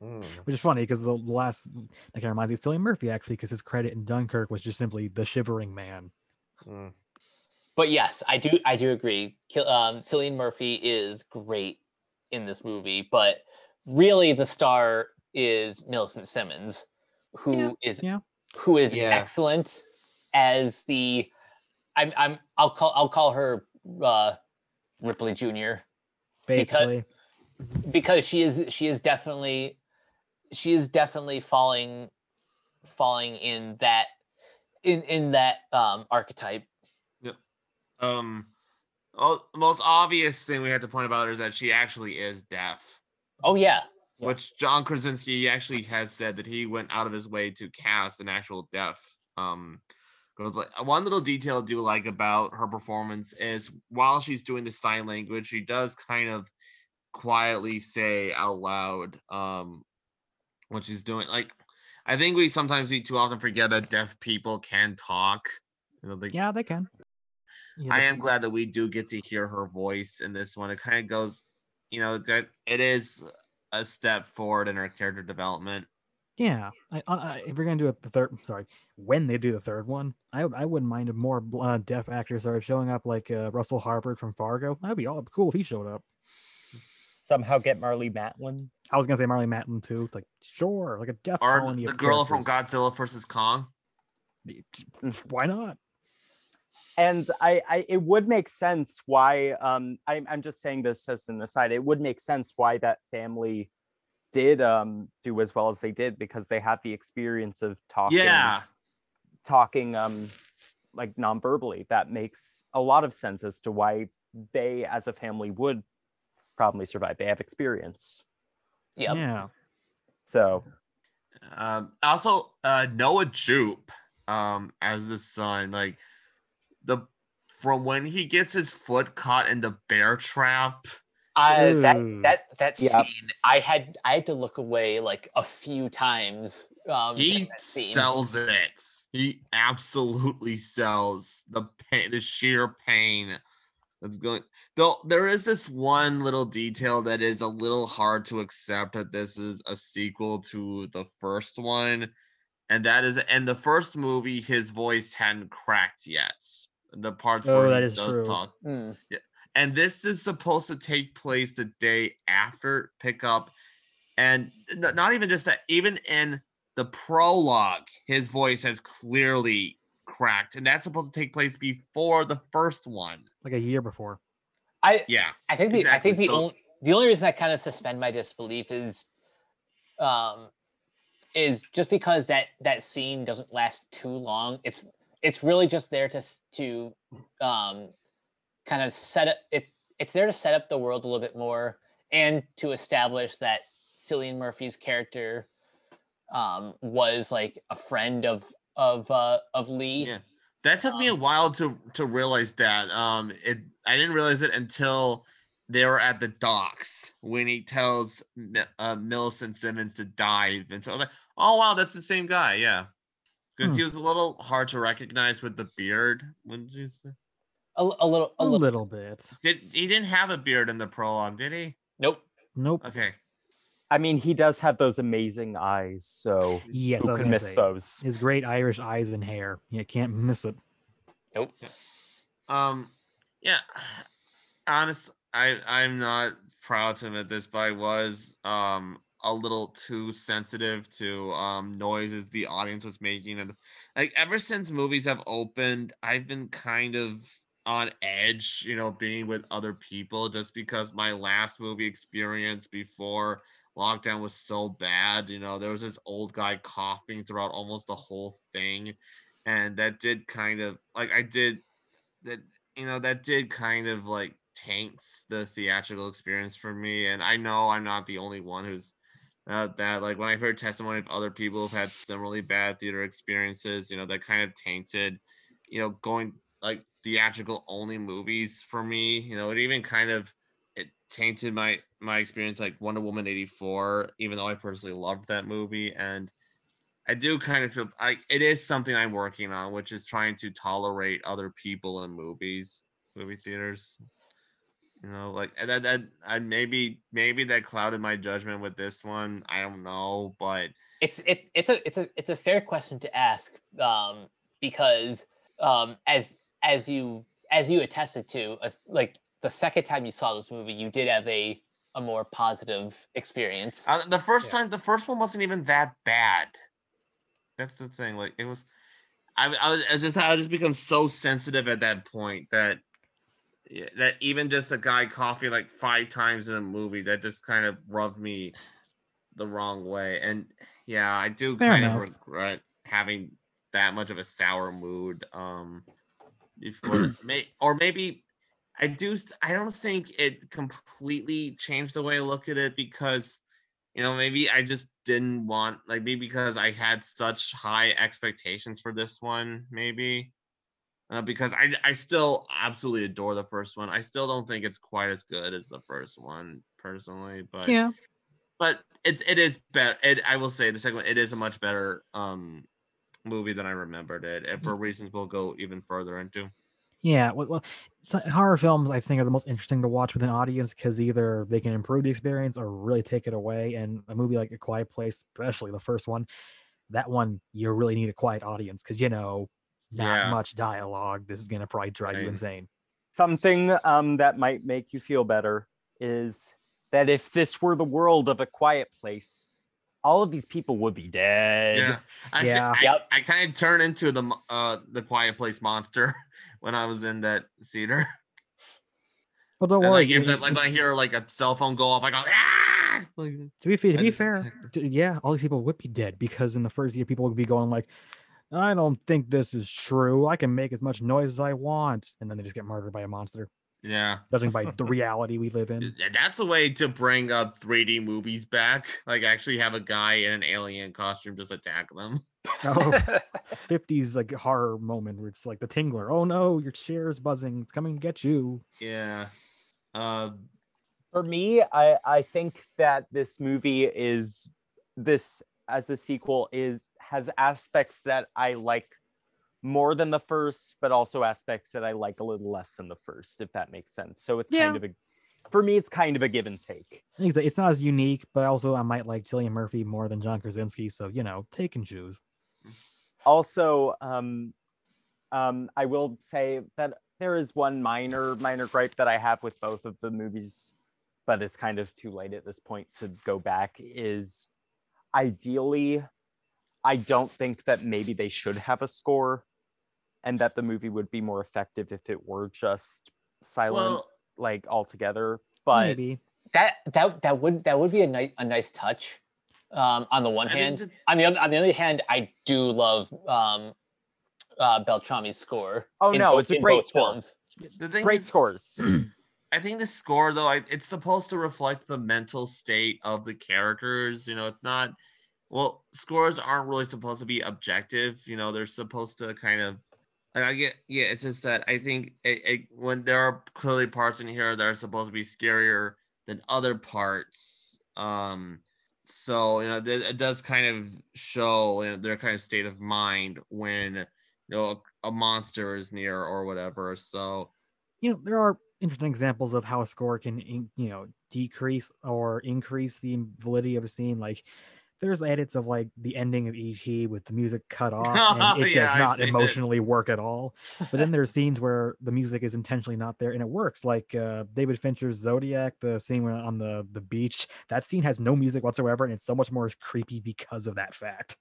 S5: hmm,
S4: Which is funny because the last that kind of reminds me of Cillian Murphy actually, because his credit in Dunkirk was just simply the Shivering Man.
S5: hmm.
S1: But yes, I do I do agree. Kill- Um, Cillian Murphy is great in this movie, but really the star is Millicent Simmonds, who is
S4: yeah.
S1: who is excellent as the I'm I'm I'll call I'll call her uh Ripley Jr.
S4: Basically,
S1: because she is she is definitely she is definitely falling falling in that in in that um archetype Yep.
S2: Um, oh, the most obvious thing we have to point about her is that she actually is deaf.
S1: oh yeah Yeah.
S2: Which John Krasinski actually has said that he went out of his way to cast an actual deaf. Um, goes like one little detail I do like about her performance is while she's doing the sign language, she does kind of quietly say out loud um what she's doing. Like I think we sometimes we too often forget that deaf people can talk. You know, they,
S4: yeah, they can. Yeah,
S2: I am
S4: can.
S2: glad that we do get to hear her voice in this one. It kind of goes, you know, that it is a step forward in her character development.
S4: Yeah, I, I, I- if we're gonna do a the third, sorry, when they do the third one, I I wouldn't mind if more bl- uh, deaf actors started showing up, like uh, Russell Harvard from Fargo. That'd be all cool if he showed up.
S3: somehow get Marlee Matlin.
S4: I was gonna say Marlee Matlin too. It's like sure, like a deaf
S2: Or the
S4: of
S2: girl from. Godzilla versus Kong.
S4: Why not?
S3: And I, I it would make sense why um I'm, I'm just saying this as an aside it would make sense why that family did um do as well as they did because they had the experience of talking
S2: Yeah.
S3: talking um like non-verbally. That makes a lot of sense as to why they as a family would probably survive. They have experience.
S1: Yep.
S4: Yeah,
S3: so
S2: Um, also, uh, Noah Jupe, um, as the son, like the from when he gets his foot caught in the bear trap.
S1: I, that that that
S3: Yep.
S1: scene i had i had to look away like a few times um
S2: He sells it. He absolutely sells the pain, the sheer pain
S5: that's going though there is this one little detail that is a little hard to accept that this is a sequel to the first one and that is in the first movie his voice hadn't cracked yet the parts
S4: Oh,
S5: where
S4: that
S5: he
S4: is
S5: does
S4: true.
S5: talk
S1: yeah.
S5: and this is supposed to take place the day after pickup and not even just that even in the prologue his voice has clearly cracked and that's supposed to take place before the first one
S4: like a year before.
S1: I
S5: yeah
S1: I think the I think the
S5: so-
S1: only the only reason I kind of suspend my disbelief is um is just because that that scene doesn't last too long. It's it's really just there to to um kind of set up it it's there to set up the world a little bit more and to establish that Cillian Murphy's character um was like a friend of of uh of Lee.
S5: Yeah. That took me a
S1: Um,
S5: while to to realize that. Um, it I didn't realize it until they were at the docks when he tells uh, Millicent Simmonds to dive, and so I was like, "Oh wow, that's the same guy." Yeah, because
S4: Hmm.
S5: he was a little hard to recognize with the beard. Wouldn't you say?
S1: A, a little
S4: A
S1: a little
S4: little bit.
S5: Did he didn't have a beard in the prologue? Did he?
S1: nope.
S4: Nope.
S5: Okay.
S3: I mean, he does have those amazing eyes, so
S4: Yes, I
S3: who
S4: was
S3: could miss
S4: say,
S3: those?
S4: His great Irish eyes and hair. You can't miss it.
S1: Nope.
S5: Um, yeah. Honest, I I'm not proud to admit this, but I was um a little too sensitive to um noises the audience was making, and like ever since movies have opened, I've been kind of on edge, you know, being with other people, just because my last movie experience before lockdown was so bad. You know, there was this old guy coughing throughout almost the whole thing, and that did kind of like I did that you know that did kind of like tanks the theatrical experience for me and i know i'm not the only one who's that like when i've heard testimony of other people who've had similarly bad theater experiences you know that kind of tainted you know going like theatrical only movies for me you know it even kind of it tainted my my experience like wonder woman 84 even though i personally loved that movie and I do kind of feel I it is something I'm working on, which is trying to tolerate other people in movies, movie theaters. You know, like that that I maybe maybe that clouded my judgment with this one. I don't know, but
S1: it's it it's a it's a it's a fair question to ask um because um as as you as you attested to as, like the second time you saw this movie you did have a a more positive experience
S5: uh, the first
S1: Yeah.
S5: time the first one wasn't even that bad. That's the thing. Like it was, I I was I just I just become so sensitive at that point that yeah, that even just a guy coughing like five times in a movie that just kind of rubbed me the wrong way. And yeah, I do
S4: Fair
S5: kind
S4: enough.
S5: of regret having that much of a sour mood. Um, before [clears throat] may or maybe I do. I don't think it completely changed the way I look at it because you know maybe I just didn't want like maybe because I had such high expectations for this one maybe uh, because I I still absolutely adore the first one. I still don't think it's quite as good as the first one personally, but
S4: Yeah.
S5: but it's it is better. It I will say the second one it is a much better um movie than I remembered it, and for reasons we'll go even further into.
S4: Yeah, well, well it's like horror films I think are the most interesting to watch with an audience because either they can improve the experience or really take it away. And a movie like A Quiet Place, especially the first one, that one you really need a quiet audience because you know not
S5: Yeah.
S4: much dialogue. This is gonna probably drive you insane.
S3: Something um, that might make you feel better is that if this were the world of a quiet place, all of these people would be dead.
S5: Yeah, I,
S4: Yeah.
S5: I,
S1: Yep.
S5: I kind of turned into the uh the Quiet Place monster [laughs] when I was in that theater.
S4: Well, don't
S5: And
S4: worry.
S5: like, if the,
S4: you-
S5: like when I hear like a cell phone go off, I go ah. Like,
S4: to be fair, to be fair,
S5: attack
S4: yeah, all these people would be dead because in the first year, people would be going like, "I don't think this is true. I can make as much noise as I want," and then they just get murdered by a monster.
S5: yeah,
S4: Judging by the [laughs] reality we live in.
S5: That's a way to bring up 3D movies back. Like actually have a guy in an alien costume just attack them.
S4: Oh, [laughs] 50s like horror moment where it's like the tingler. Oh no, your chair is buzzing. It's coming to get you.
S5: Yeah. Uh,
S3: For me, I, I think that this movie is this as a sequel is has aspects that I like more than the first, but also aspects that I like a little less than the first, if that makes sense. So it's
S4: Yeah.
S3: kind of a for me, it's kind of a give and take.
S4: It's- it's not as unique, but also I might like Cillian Murphy more than John Krasinski. So you know, take and choose.
S3: Also, um, um, I will say that there is one minor minor gripe that I have with both of the movies, but it's kind of too late at this point to go back. Is ideally, I don't think that maybe they should have a score, and that the movie would be more effective if it were just silent,
S5: Well,
S3: like altogether. But
S4: Maybe.
S1: That that that would that would be a nice a nice touch. Um, on the one
S5: I think
S1: hand,
S5: the-
S1: on the other on the other hand, I do love um, uh, Beltrami's score.
S3: Oh, no,
S1: both-
S3: it's a great
S1: both
S3: score.
S1: films.
S5: the thing
S3: great
S5: is,
S3: scores. [clears throat] [clears throat]
S5: I think the score though, I, it's supposed to reflect the mental state of the characters. You know, it's not. Well, scores aren't really supposed to be objective. You know, they're supposed to kind of. I get, yeah. It's just that I think it, it, when there are clearly parts in here that are supposed to be scarier than other parts. Um, so you know, it does kind of show you know, their kind of state of mind when you know a, a monster is near or whatever. So
S4: you know there are interesting examples of how a score can you know decrease or increase the validity of a scene like there's edits of like the ending of et with the music cut [laughs] off and it
S5: Yeah,
S4: does not
S5: seen it. [laughs]
S4: emotionally work at all but then there's scenes where the music is intentionally not there and it works like uh, david fincher's zodiac the scene on the the beach that scene has no music whatsoever and it's so much more creepy because of that fact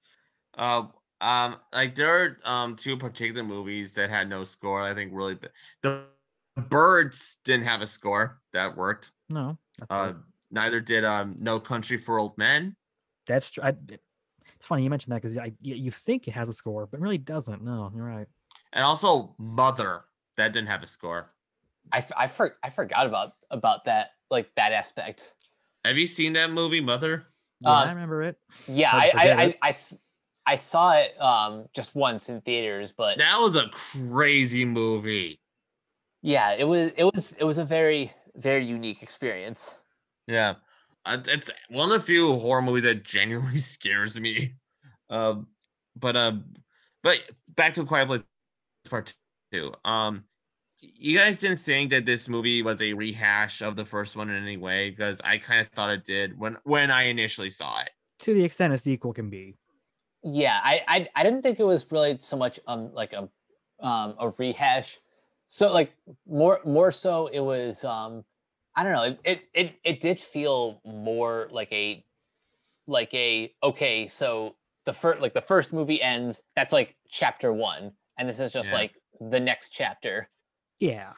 S5: Uh, um, like there are um two particular movies that had no score. I think really the Birds didn't have a score that worked.
S4: no
S5: Uh, neither did um No Country for Old Men.
S4: That's tr- I, it's funny you mentioned that because I you you think it has a score but it really doesn't no you're right
S5: And also Mother that didn't have a score.
S1: I, f- I, for, I forgot about about that like that aspect.
S5: Have you seen that movie, Mother?
S4: yeah,
S1: Um,
S4: i remember it
S1: Yeah,
S4: How'd
S1: I
S4: you
S1: I, I,
S4: it?
S1: I s- I saw it um just once in theaters, but
S5: That was a crazy movie.
S1: yeah, it was it was it was a very very unique experience.
S5: Yeah, it's one of the few horror movies that genuinely [laughs] scares me. Um, but um, but back to Quiet Place Part Two. Um, you guys didn't think that this movie was a rehash of the first one in any way because I kind of thought it did when when I initially saw it.
S4: to the extent a sequel can be
S1: Yeah, I, I I didn't think it was really so much um like a um a rehash. So like more more so it was um I don't know, it it it, it did feel more like a like a okay, so the first like the first movie ends, that's like chapter 1 and this is just
S5: Yeah.
S1: like the next chapter.
S4: yeah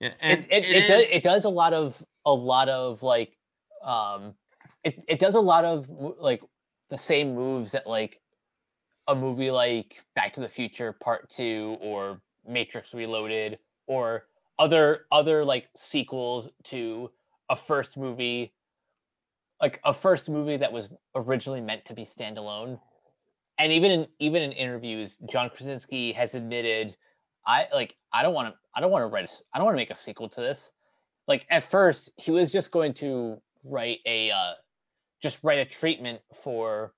S5: Yeah,
S1: It
S5: and
S1: it, it, does it does a lot of a lot of like um it, it does a lot of like the same moves that like a movie like Back to the Future Part 2 or Matrix Reloaded or other other like sequels to a first movie like a first movie that was originally meant to be standalone. And even in even in interviews, John Krasinski has admitted I like I don't want to I don't want to write I don't want to make a sequel to this. Like at first he was just going to write a uh just write a treatment for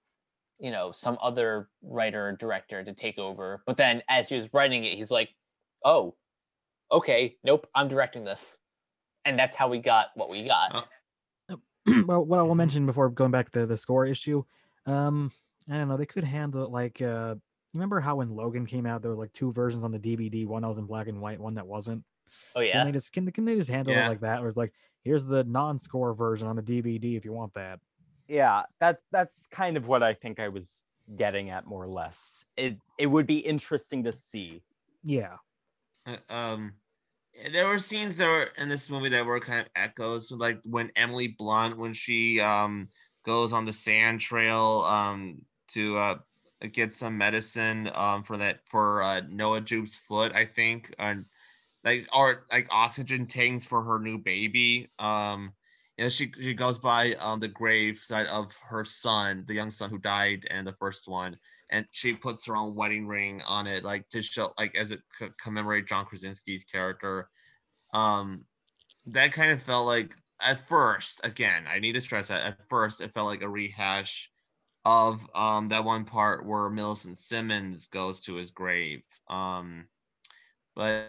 S1: you know some other writer or director to take over. But then as he was writing it, he's like, "Oh, okay, nope, I'm directing this." And that's how we got what we got.
S5: Oh. [clears throat]
S4: well, what I will mention before going back to the score issue, um, I don't know, they could handle it like uh remember how when Logan came out, there were like two versions on the DVD, one that was in black and white, one that wasn't.
S1: Oh
S4: Can
S1: yeah.
S4: they just can, can they just handle
S5: Yeah.
S4: it like that? Or it's like, here's the non-score version on the DVD if you want that.
S3: yeah that that's kind of what i think i was getting at more or less it it would be interesting to see
S4: Yeah.
S5: Uh, um there were scenes that were in this movie that were kind of echoes like when emily blunt when she um goes on the sand trail um to uh get some medicine um for that for uh noah jupe's foot i think and like or like oxygen tanks for her new baby. Um know she she goes by um the grave side of her son the young son who died in the first one and she puts her own wedding ring on it, like to show, like as it co- commemorate John Krasinski's character. Um, that kind of felt like at first, again, I need to stress that at first it felt like a rehash
S2: of um that one part where Millicent Simmonds goes to his grave. Um, but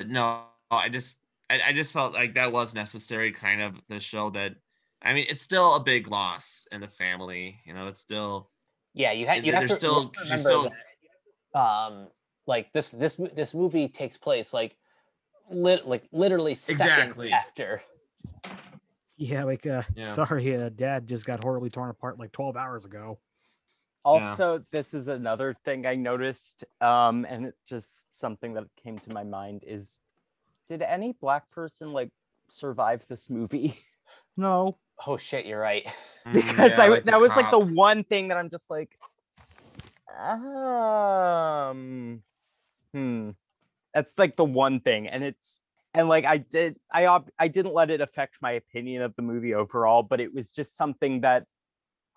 S2: no, I just I, I just felt like that was necessary, kind of to show that. I mean, it's still a big loss in the family. You know, it's still
S1: Yeah, you had you have to, you
S2: still-
S1: have to
S2: she's
S1: remember
S2: still-
S1: that, um like this this this movie takes place like lit like literally seconds
S2: Exactly.
S1: after.
S4: Yeah, like uh
S2: Yeah.
S4: sorry, uh, dad just got horribly torn apart like 12 hours ago.
S3: Also, this is another thing I noticed, um, and it's just something that came to my mind is did any black person like survive this movie?
S4: No.
S1: Oh shit, you're right. [laughs]
S2: Mm,
S3: because
S2: yeah,
S3: I
S2: like
S3: that was like the one thing that I'm just like, um, hmm. That's like the one thing, and it's and like I did, I ob- I didn't let it affect my opinion of the movie overall, but it was just something that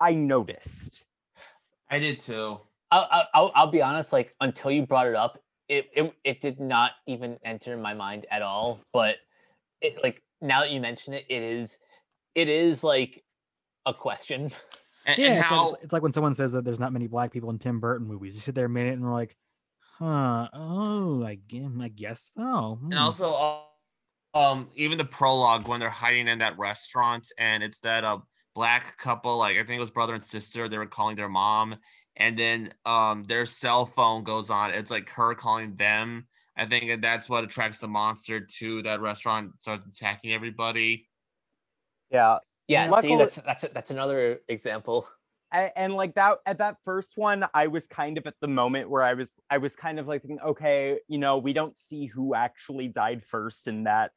S3: I noticed.
S2: I did too.
S1: I'll, I'll- I'll I'll be honest. Like until you brought it up, it it, it did not even enter my mind at all. But it like now that you mention it, it is it is like a question.
S2: And,
S4: Yeah,
S2: and
S4: it's,
S2: how
S4: like, it's, it's like when someone says that there's not many black people in Tim Burton movies. You sit there a minute and we're like, huh, oh, I guess, I guess. Oh,
S2: and
S4: hmm.
S2: also uh, um even the prologue when they're hiding in that restaurant and it's that uh black couple like i think it was brother and sister they were calling their mom and then um their cell phone goes on it's like her calling them i think that's what attracts the monster to that restaurant starts attacking everybody
S3: Yeah,
S1: Yeah, see, that's that's that's another example.
S3: I, and like that at that first one i was kind of at the moment where i was i was kind of like thinking, okay you know we don't see who actually died first in that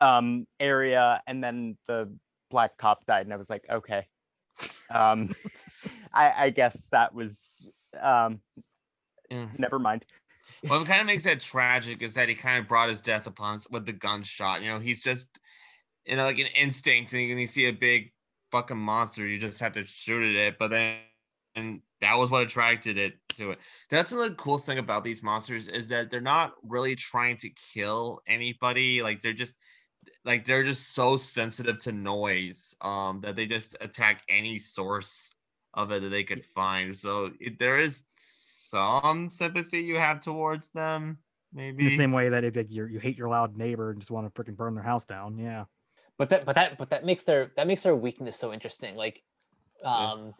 S3: um area and then the black cop died and i was like okay um [laughs] i i guess that was um
S2: Yeah.
S3: never mind Well,
S2: what kind of makes that tragic is that he kind of brought his death upon us with the gunshot you know he's just you know like an instinct and you see a big fucking monster you just have to shoot at it but then and that was what attracted it to it that's another cool thing about these monsters is that they're not really trying to kill anybody like they're just like they're just so sensitive to noise um that they just attack any source of it that they could find so it, there is some sympathy you have towards them maybe
S4: in the same way that if like, you're, you hate your loud neighbor and just want to freaking burn their house down. Yeah.
S1: But that but that but that makes their that makes their weakness so interesting. Like um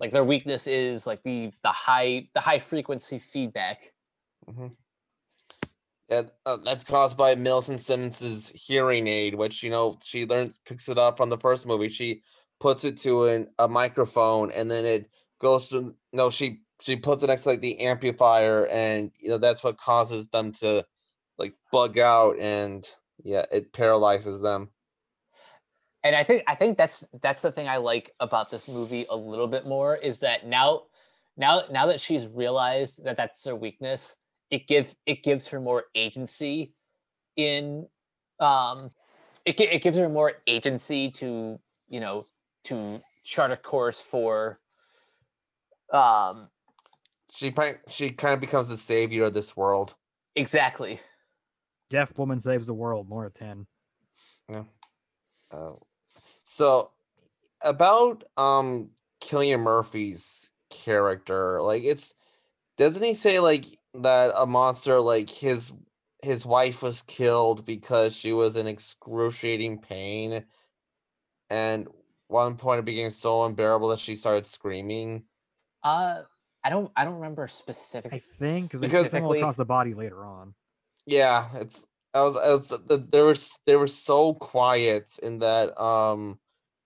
S1: like their weakness is like the the high the high frequency feedback.
S5: Yeah, uh, that's caused by Millicent Simmonds's hearing aid, which you know she learns picks it up from the first movie. She puts it to an, a microphone, and then it goes to no. She she puts it next to like the amplifier, and you know that's what causes them to like bug out, and yeah, it paralyzes them.
S1: And I think I think that's that's the thing I like about this movie a little bit more is that now now now that she's realized that that's her weakness, it give it gives her more agency in um it it gives her more agency to you know to chart a course for um
S5: She she kind of becomes the savior of this world.
S1: exactly
S4: Deaf woman saves the world. More at 10. Yeah.
S5: Oh, so about um Cillian Murphy's character, like it's doesn't he say like that a monster like his his wife was killed because she was in excruciating pain, and one point it became so unbearable that she started screaming.
S1: uh I don't I don't remember
S4: specifically.
S1: I
S4: think because they
S5: Because-
S4: stumble across the body later on.
S5: Yeah, it's I was I was the, they were they were so quiet in that um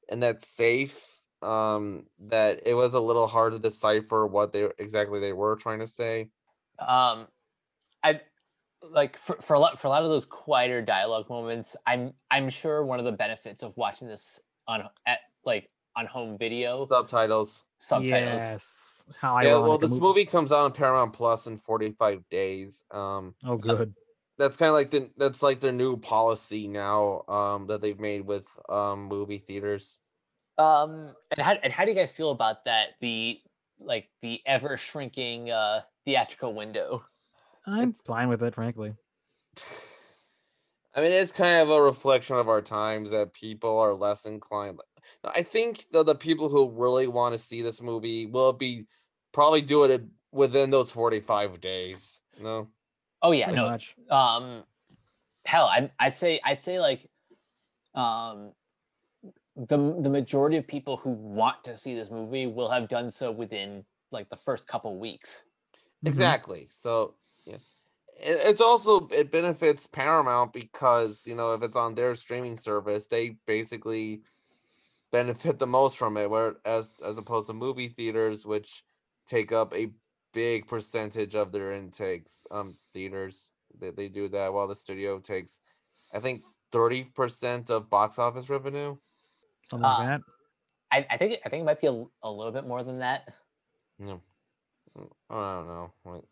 S5: in that safe um that it was a little hard to decipher what they exactly they were trying to say.
S1: um i like for, for a lot for a lot of those quieter dialogue moments i'm i'm sure one of the benefits of watching this on at like on home video
S5: Subtitles.
S1: subtitles
S4: Yes. How
S5: Yeah, well
S4: a
S5: this movie comes out on Paramount Plus in 45 days. Um
S4: Oh, good.
S5: That's kind of like the that's like their new policy now um that they've made with um movie theaters.
S1: um and how, and how do you guys feel about that the like the ever shrinking uh theatrical window
S4: I'm
S5: It's-
S4: fine with it, frankly.
S5: I mean, it's kind of a reflection of our times that people are less inclined. I think the the people who really want to see this movie will be probably doing it within those 45 days. You know?
S1: Oh yeah, no.
S4: much.
S1: Um, hell, I'd I'd say I'd say like, um, the the majority of people who want to see this movie will have done so within like the first couple weeks.
S4: Mhm.
S5: Exactly. So yeah. It, it's also it benefits Paramount because, you know, if it's on their streaming service, they basically benefit the most from it, where as as opposed to movie theaters, which take up a big percentage of their intakes. Um theaters they, they do that while the studio takes I think 30% of box office revenue.
S4: Something like
S1: Uh,
S4: that.
S1: I, I think I think it might be a, a little bit more than that.
S5: No. Mm, I don't know. Like,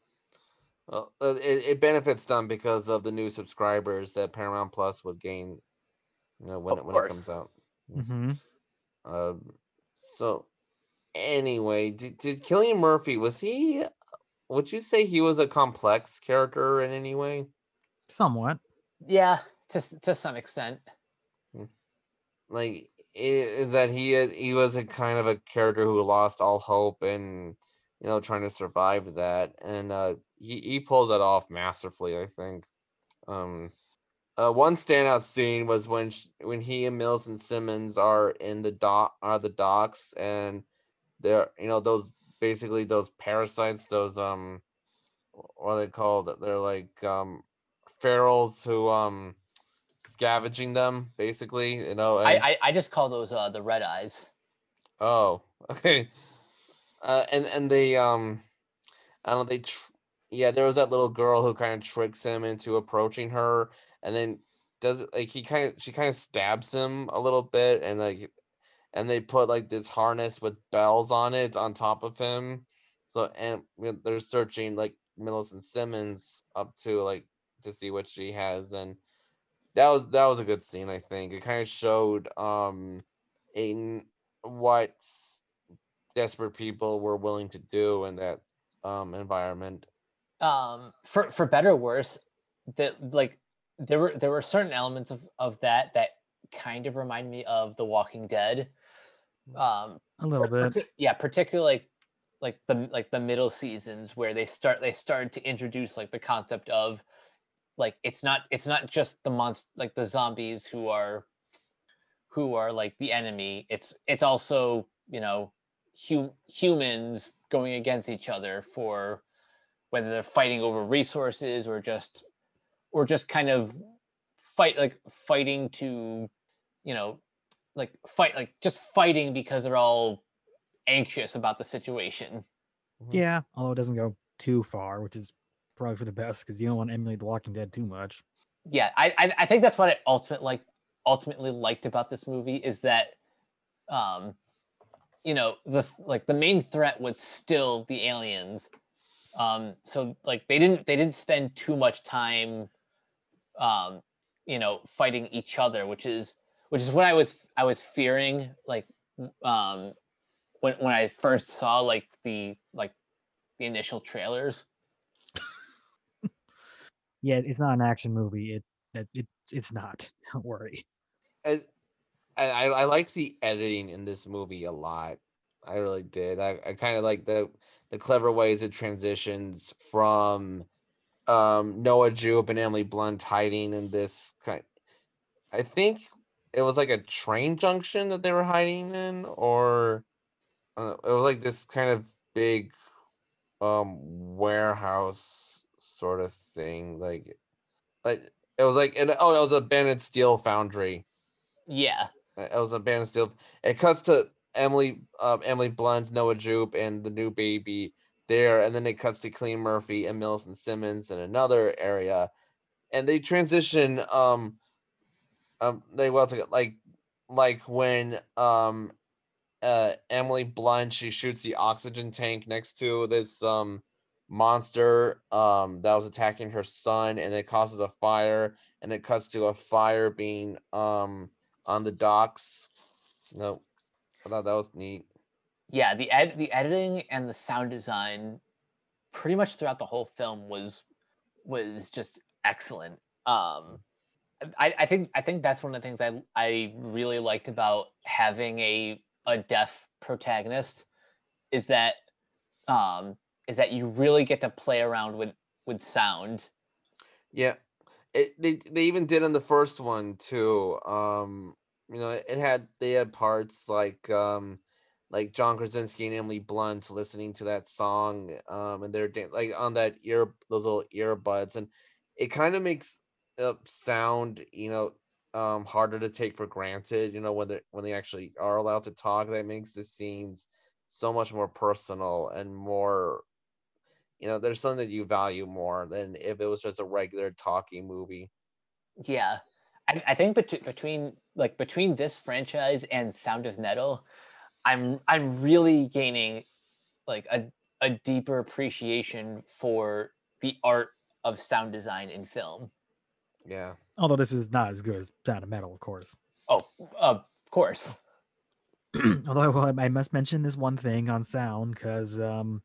S5: well, uh, it, it benefits them because of the new subscribers that Paramount Plus would gain, you know, when
S1: Of
S5: it when it comes
S1: course.
S5: out.
S4: hmm
S5: Um, so anyway, did, did Cillian Murphy was he? Would you say he was a complex character in any way?
S4: Somewhat.
S1: Yeah, to to some extent.
S5: Like, is that he he was a kind of a character who lost all hope and you know trying to survive that, and uh, he he pulls that off masterfully, I think. Um, uh, one standout scene was when sh- when he and Millicent Simmonds are in the dock are the docks and they're you know those basically those parasites those um what are they called they're like um ferals who um scavenging them basically you know
S1: I,
S5: and-
S1: I I just call those uh the red eyes.
S5: Oh, [laughs] okay. Uh, and and they um, I don't know. They tr- yeah, there was that little girl who kind of tricks him into approaching her, and then does like he kind of she kind of stabs him a little bit, and like, and they put like this harness with bells on it on top of him. So and they're searching like Millicent Simmonds up to like to see what she has, and that was that was a good scene. I think it kind of showed um a n- what desperate people were willing to do in that um environment.
S1: um for for better or worse that like there were there were certain elements of of that that kind of remind me of the walking dead um
S4: A little bit.
S1: partic- yeah particularly like like the like the middle seasons where they start they started to introduce like the concept of like it's not it's not just the monster like the zombies who are who are like the enemy it's it's also you know hu- humans going against each other for whether they're fighting over resources or just or just kind of fight like fighting to you know like fight like just fighting because they're all anxious about the situation.
S4: Yeah, although it doesn't go too far, which is probably for the best because you don't want to emulate The Walking Dead too much.
S1: yeah I, I i think that's what i ultimate like ultimately liked about this movie is that um you know the like the main threat was still the aliens. Um so like they didn't they didn't spend too much time um you know fighting each other which is which is what i was i was fearing like um when when i first saw like the like the initial trailers
S4: Yeah, it's not an action movie. It it it's it's not. [laughs] Don't worry.
S5: I I, I liked the editing in this movie a lot. I really did. I, I kind of like the the clever ways it transitions from um Noah Jupe and Emily Blunt hiding in this kind. I think it was like a train junction that they were hiding in, or uh, it was like this kind of big um warehouse sort of thing. Like, like it was like, and oh, it was a abandoned steel foundry.
S1: yeah
S5: Uh, It was a band still. It cuts to Emily, uh, Emily Blunt, Noah Jupe, and the new baby there, and then it cuts to Cillian Murphy and Millicent Simmonds in another area, and they transition. Um, um, they well to like, like when um, uh, Emily Blunt she shoots the oxygen tank next to this um monster um that was attacking her son, and it causes a fire, and it cuts to a fire being um on the docks. No, I thought that was neat.
S1: yeah the ed the editing and the sound design pretty much throughout the whole film was was just excellent um I, I think I think that's one of the things I I really liked about having a a deaf protagonist is that um is that you really get to play around with with sound.
S5: Yeah, it they they even did in the first one too. Um, you know, it had they had parts like um like John Krasinski and Emily Blunt listening to that song, um, and they're like on that ear those little earbuds, and it kind of makes sound you know um harder to take for granted. You know when they when they actually are allowed to talk, that makes the scenes so much more personal and more you know there's something that you value more than if it was just a regular talking movie
S1: Yeah, I, I think bet- between like between this franchise and Sound of Metal, I'm I'm really gaining like a a deeper appreciation for the art of sound design in film.
S5: Yeah
S4: Although this is not as good as Sound of Metal, of course.
S1: Oh, of course. [clears throat]
S4: Although well, I must mention this one thing on sound because um,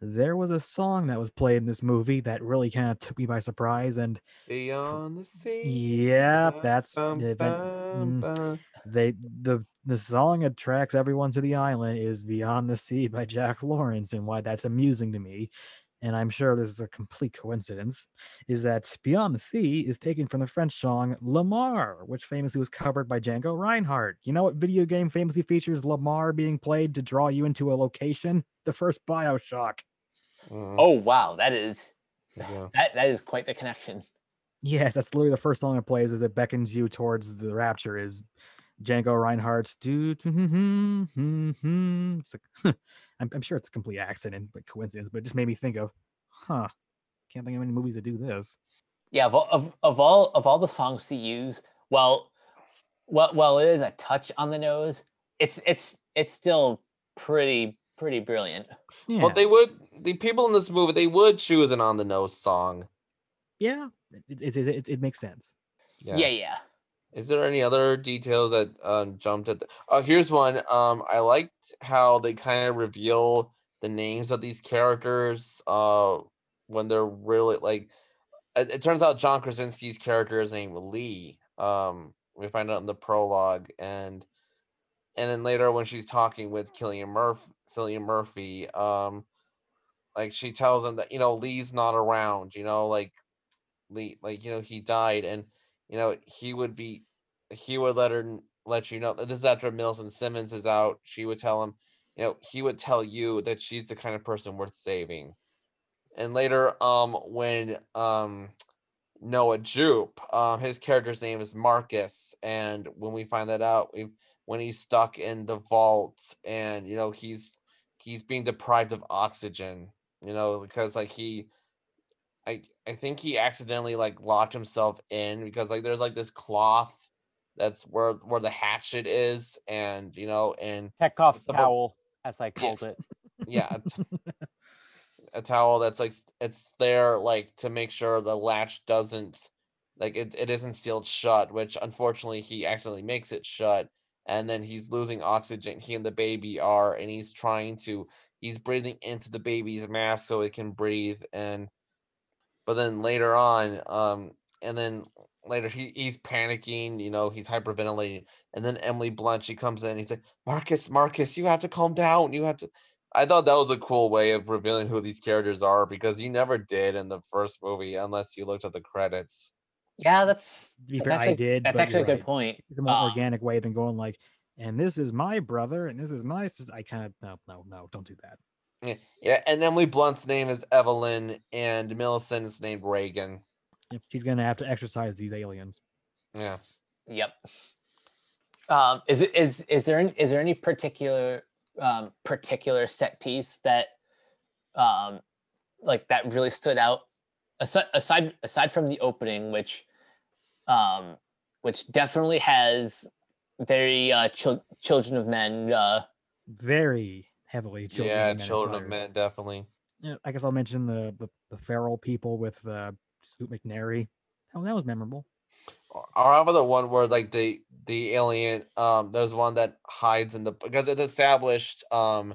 S4: there was a song that was played in this movie that really kind of took me by surprise, and
S5: beyond the sea
S4: yeah, that's
S5: bum,
S4: the
S5: bum,
S4: mm,
S5: bum.
S4: they the the song attracts everyone to the island is "Beyond the Sea" by Jack Lawrence, and why that's amusing to me. And I'm sure this is a complete coincidence, is that Beyond the Sea is taken from the French song La Mer, which famously was covered by Django Reinhardt. You know what video game famously features La Mer being played to draw you into a location? The first Bioshock.
S5: Mm,
S1: Oh wow, that is
S5: yeah. [laughs]
S1: that that is quite the connection.
S4: Yes, that's literally the first song it plays as it beckons you towards the rapture is Django Reinhardt's do do-. It's like, I'm, I'm sure it's a complete accident, but coincidence, but it just made me think of, huh, can't think of any movies that do this.
S1: Yeah, of, all- of of all of all the songs to use, well, well, well, it is a touch on the nose. It's it's it's still pretty pretty brilliant.
S4: Yeah,
S5: well they would the people in this movie they would choose an on the nose song
S4: yeah, it, it, it, it, it makes sense.
S1: Yeah, Yeah, yeah.
S5: Is there any other details that um, jumped at? The... Oh, here's one. Um, I liked how they kind of reveal the names of these characters. Uh, when they're really like, it, it turns out John Krasinski's character is named Lee. Um, we find out in the prologue, and and then later when she's talking with Cillian Murphy, Cillian Murphy, um, like she tells him that you know Lee's not around. You know, like Lee, like you know he died, and you know he would be he would let her let you know this is after Millicent Simmonds is out. She would tell him, you know, he would tell you that she's the kind of person worth saving. And later, um, when um Noah Jupe, um, his character's name is Marcus, and when we find that out, we when he's stuck in the vault, and you know he's he's being deprived of oxygen, you know, because like he I I think he accidentally like locked himself in because like there's like this cloth that's where where the hatchet is and you know and
S3: Petkov's
S5: Supposed-
S3: towel, as I called it. [laughs]
S5: yeah [laughs] a towel that's like it's there like to make sure the latch doesn't like it, it isn't sealed shut which unfortunately he accidentally makes it shut and then he's losing oxygen he and the baby are and he's trying to he's breathing into the baby's mask so it can breathe and but then later on um and then later he, he's panicking you know he's hyperventilating and then emily blunt she comes in and he's like marcus marcus you have to calm down you have to i thought that was a cool way of revealing who these characters are because you never did in the first movie unless you looked at the credits
S1: Yeah, that's
S4: To be
S1: that's
S4: fair, I did.
S1: that's actually a good
S4: right.
S1: point.
S4: It's a more
S1: Um,
S4: organic way than going like, and this is my brother, and this is my sister. I kind of no, no, no, don't do that.
S5: Yeah, yeah and emily blunt's name is evelyn and millicent is named reagan
S4: Yep, she's gonna have to exorcise these aliens.
S5: yeah
S1: Yep. Um, is it is is there an, is there any particular um, particular set piece that um, like that really stood out aside aside aside from the opening, which um, which definitely has very uh, chil- children of men. Uh,
S4: Very heavily children.
S5: yeah
S4: of men
S5: children of men definitely
S4: Yeah, I guess I'll mention the the, the feral people with uh, Scoot McNairy. Oh, that was memorable.
S5: or or how about the one where like the the alien um there's one that hides in the because it's established um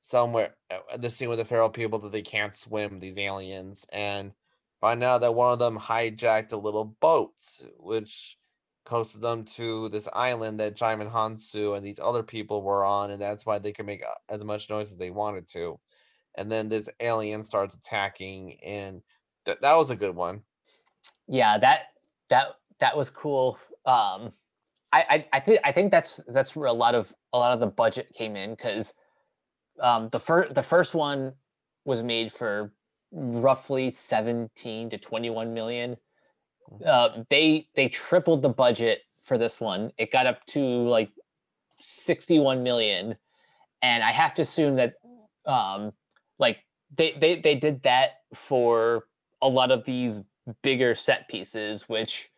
S5: somewhere uh, the scene with the feral people that they can't swim these aliens and find out that one of them hijacked a little boat, which coasted them to this island that Djimon Hounsou and these other people were on, and that's why they could make uh, as much noise as they wanted to. And then this alien starts attacking, and th- that was a good one.
S1: yeah that that that was cool um i i, I think i think that's that's where a lot of a lot of the budget came in because um the first the first one was made for roughly 17 to 21 million uh they they tripled the budget for this one. It got up to like 61 million. And i have to assume that um like they they they did that for a lot of these bigger set pieces which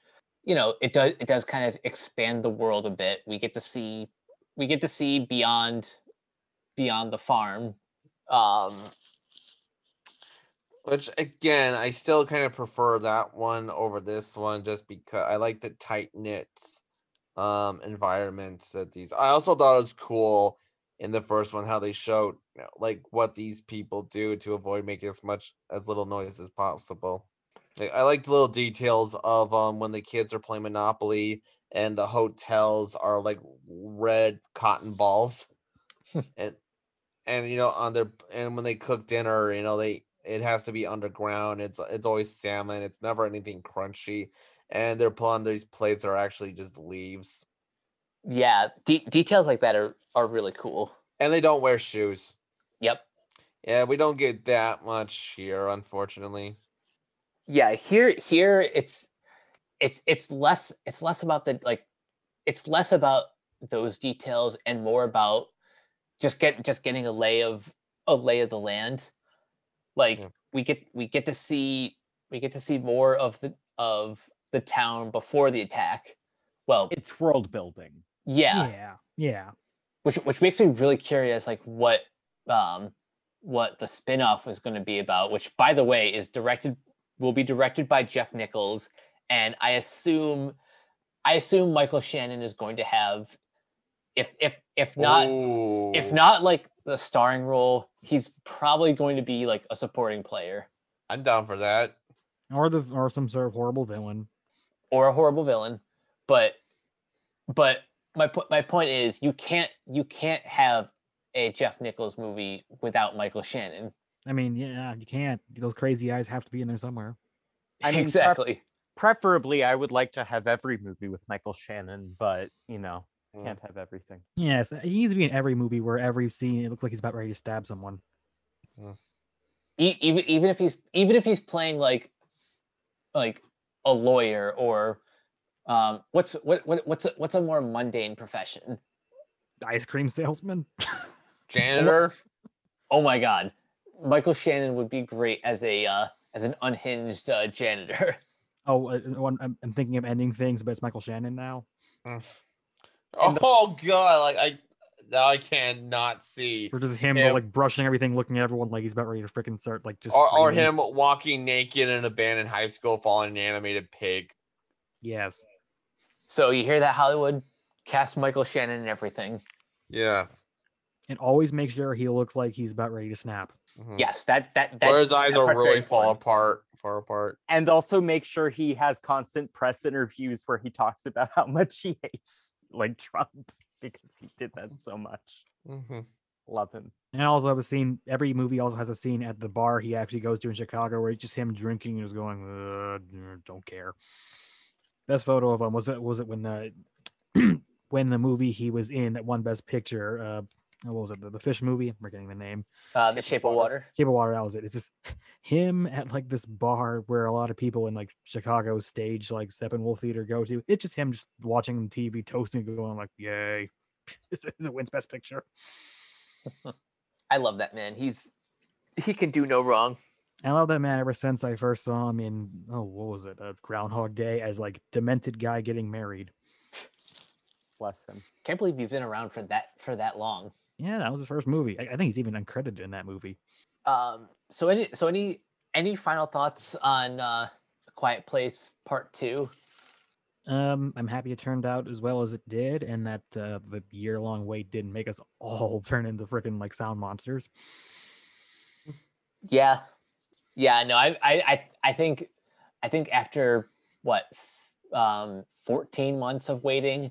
S1: you know it does it does kind of expand the world a bit. We get to see we get to see beyond beyond the farm. Um
S5: Which again, I still kind of prefer that one over this one, just because I like the tight knit um environments that these. I also thought it was cool in the first one how they showed you know, like what these people do to avoid making as much as little noise as possible. Like, I like the little details of um when the kids are playing Monopoly and the hotels are like red cotton balls, [laughs] and and you know on their and when they cook dinner, you know they it has to be underground. It's it's always salmon. It's never anything crunchy, and they're on these plates are actually just leaves,
S1: yeah de- details like that are are really cool
S5: and they don't wear shoes.
S1: yep
S5: Yeah, we don't get that much here, unfortunately.
S1: yeah here here it's it's it's less it's less about the like it's less about those details and more about just get just getting a lay of a lay of the land like
S5: Yeah.
S1: we get we get to see we get to see more of the of the town before the attack well
S3: It's world building.
S1: yeah,
S4: yeah, yeah.
S1: which which makes me really curious like what um what the spin-off is going to be about which by the way is directed will be directed by jeff nichols and i assume i assume michael shannon is going to have if if if not if
S5: oh.
S1: not like the starring role he's probably going to be like a supporting player
S5: I'm down for that.
S4: Or the or some sort of horrible villain.
S1: or a horrible villain but but my po- my point is you can't you can't have a jeff nichols movie without michael shannon
S4: I mean, yeah, you can't. Those crazy eyes have to be in there somewhere.
S3: I mean, pref-
S1: exactly
S3: Preferably, I would like to have every movie with Michael Shannon, but you know,
S5: Mm.
S3: can't have everything.
S4: Yes, he needs to be in every movie where every scene it looks like he's about ready to stab someone.
S1: E- even even if he's even if he's playing like like a lawyer or um what's what, what what's a, what's a more mundane profession
S4: Ice cream salesman. [laughs]
S5: Janitor.
S1: oh my god michael shannon would be great as a uh as an unhinged uh, janitor [laughs]
S4: Oh, uh, uh, one- I'm, I'm thinking of ending things, but it's Michael Shannon now.
S5: Oh god, like I now I cannot see.
S4: Or just him
S5: Yeah.
S4: like brushing everything, looking at everyone like he's about ready to freaking start like just.
S5: Or, or him walking naked in an abandoned high school following an animated pig.
S4: Yes.
S1: so you hear that hollywood cast michael shannon and everything
S5: Yeah.
S4: And always make sure he looks like he's about ready to snap.
S5: mhm.
S1: yes that that, that
S5: Where his eyes
S1: that
S5: are really fall apart, far apart.
S3: And also make sure he has constant press interviews where he talks about how much he hates like Trump [laughs] because he did that so much.
S5: hmm
S3: Love him.
S4: And also have a scene. Every movie also has a scene at the bar he actually goes to in Chicago where it's just him drinking and just going, uh, "Don't care." Best photo of him was it was it when uh, [clears throat] when the movie he was in that won Best Picture. Uh, what was it? The, the fish movie. I'm forgetting the name.
S1: uh the shape of water
S4: Shape of Water. That was it. It's just [laughs] him at like this bar where a lot of people in like Chicago stage like Steppenwolf Theater go to. It's just him just watching TV, toasting, going like, "Yay!" It's it wins Best Picture. [laughs]
S1: i love that man he's he can do no wrong
S4: I love that man ever since I first saw him in oh what was it uh, Groundhog Day as like demented guy getting married.
S3: Bless him.
S1: can't believe you've been around for that for that long
S4: Yeah, that was his first movie. I, I think he's even uncredited in that movie.
S1: Um. So any so any any final thoughts on uh, Quiet Place Part Two?
S4: Um, I'm happy it turned out as well as it did, and that uh, the year long wait didn't make us [laughs] all turn into freaking like sound monsters.
S1: Yeah, yeah. No, I I I, I think I think after what um 14 months of waiting,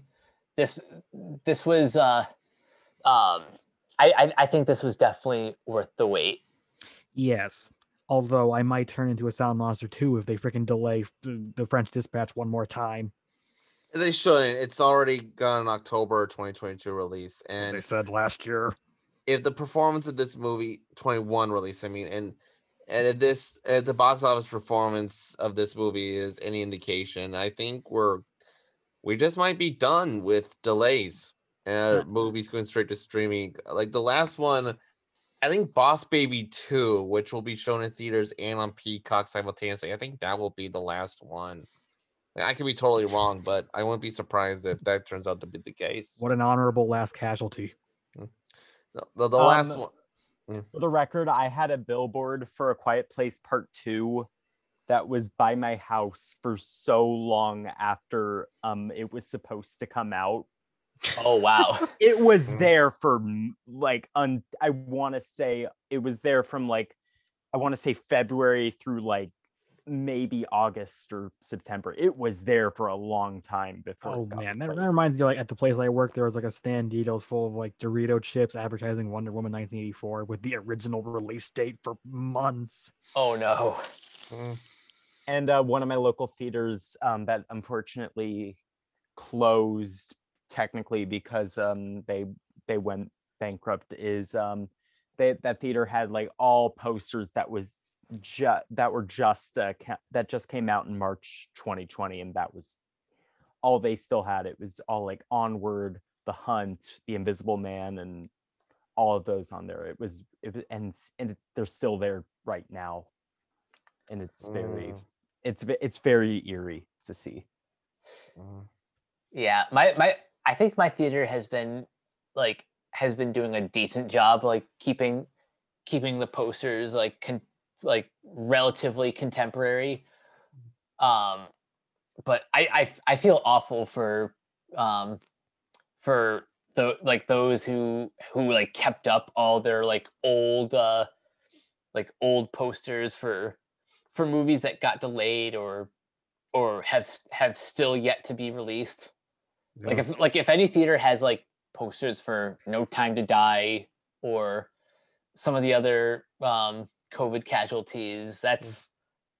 S1: this this was uh um I, I I think this was definitely worth the wait.
S4: Yes. Although I might turn into a sound monster too if they freaking delay the, the French Dispatch one more time.
S5: They shouldn't. It's already got an October 2022 release, and They
S4: said last year.
S5: if the performance of this movie 21 release, I mean, and and if this if the box office performance of this movie is any indication, I think we're we just might be done with delays. Uh,
S1: Yeah.
S5: movies going straight to streaming. Like the last one, I think Boss Baby 2, which will be shown in theaters and on Peacock simultaneously. I think that will be the last one. I could be totally wrong, [laughs] but I wouldn't be surprised if that turns out to be the case.
S4: What an honorable last casualty.
S5: The, the, the last
S3: Um,
S5: one.
S3: For the record, I had a billboard for A Quiet Place Part 2 that was by my house for so long after um it was supposed to come out.
S1: Oh wow. [laughs]
S3: It was
S5: Mm.
S3: there for like un I want to say it was there from like I want to say February through like maybe August or September. It was there for a long time before.
S4: Oh man, that, that reminds me like at the place I work, there was like a standeetos full of like Dorito chips advertising Wonder Woman 1984 with the original release date for months.
S1: Oh no.
S5: Mm,
S3: and uh, one of my local theaters um, that unfortunately closed technically because um, they they went bankrupt is um, they, that theater had like all posters that was just that were just uh, ca- that just came out in March 2020 and that was all they still had it was all like onward the hunt the invisible man and all of those on there it was it, and and they're still there right now and it's very
S5: Mm.
S3: it's it's very eerie to see
S5: mm.
S1: Yeah, my my I think my theater has been like has been doing a decent job like keeping keeping the posters like con- like relatively contemporary. Um but I, I I feel awful for um for the like those who who like kept up all their like old uh like old posters for for movies that got delayed or or have have still yet to be released. Like if like if any theater has like posters for No Time to Die or some of the other um COVID casualties, that's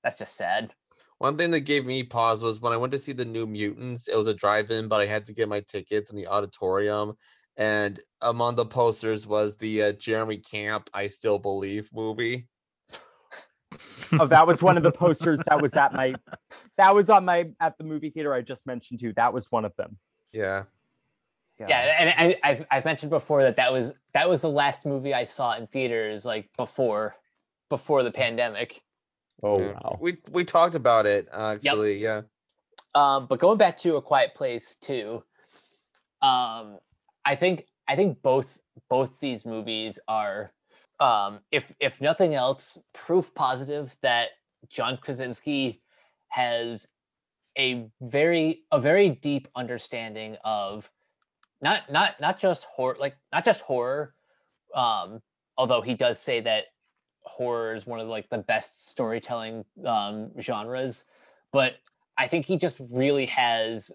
S1: that's just sad.
S5: One thing that gave me pause was when I went to see the New Mutants. It was a drive-in, but I had to get my tickets in the auditorium. And among the posters was the uh, Jeremy Camp "I Still Believe" movie.
S3: oh that was one of the posters that was at my that was on my at the movie theater i just mentioned too that was one of them
S5: Yeah,
S1: Yeah, and, and I've I've mentioned before that that was that was the last movie I saw in theaters like before before the pandemic.
S3: oh
S5: yeah.
S3: wow
S5: We we talked about it uh, actually. Yeah.
S1: Um, but going back to A Quiet Place too, um, I think I think both both these movies are, um, if if nothing else, proof positive that John Krasinski has a very a very deep understanding of not not not just horror like not just horror, um, although he does say that horror is one of like the best storytelling um, genres, but I think he just really has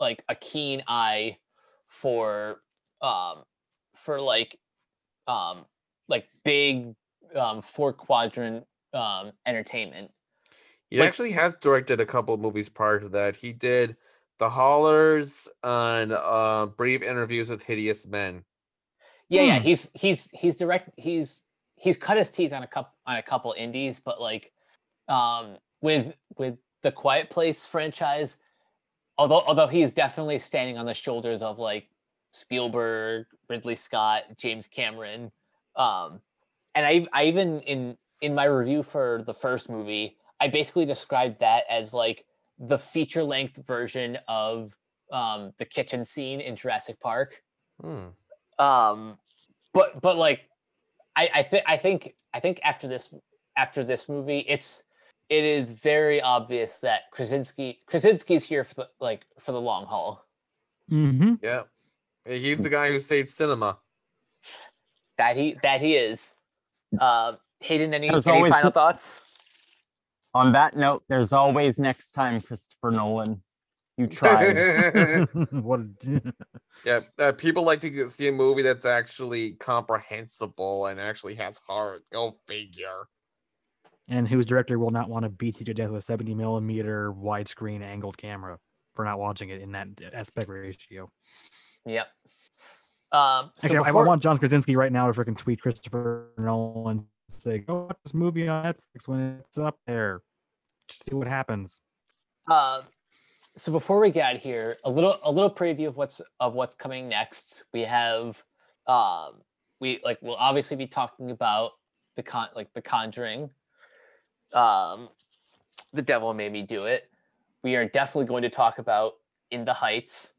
S1: like a keen eye for um for like um like big um four quadrant um entertainment.
S5: He
S1: Like-
S5: actually has directed a couple of movies prior to that. He did The Hollars and uh, Brief Interviews with Hideous Men.
S1: Yeah, yeah,
S4: Hmm.
S1: he's he's he's direct he's he's cut his teeth on a couple on a couple indies, but like um with with the Quiet Place franchise, although although he is definitely standing on the shoulders of like Spielberg, Ridley Scott, James Cameron, um, and I I even in in my review for the first movie, I basically described that as like the feature length version of um the kitchen scene in Jurassic Park
S5: Hmm.
S1: um but but like i i think i think i think after this after this movie it's it is very obvious that krasinski krasinski's here for the like for the long haul
S4: Mm-hmm.
S5: Yeah. He's the guy who saved cinema.
S1: that he that he is um hayden any,
S3: There's
S1: any
S3: always
S1: final
S3: some-
S1: thoughts
S3: On that note, there's always next time, Christopher Nolan. You try. [laughs] [laughs]
S4: what a, [laughs]
S5: yeah, uh, people like to see a movie that's actually comprehensible and actually has heart. Go figure.
S4: and whose director will not want to beat you to death with a 70 millimeter widescreen angled camera for not watching it in that aspect ratio.
S1: Yep. Um, so
S4: Actually, I-
S1: before-
S4: I want John Krasinski right now to freaking tweet Christopher Nolan and say, "Go watch this movie on Netflix when it's up there. Just see what happens."
S1: Uh, so before we get out here, a little a little preview of what's of what's coming next. We have um we like we'll obviously be talking about the con like the conjuring. Um the devil made me do it. We are definitely going to talk about in the heights.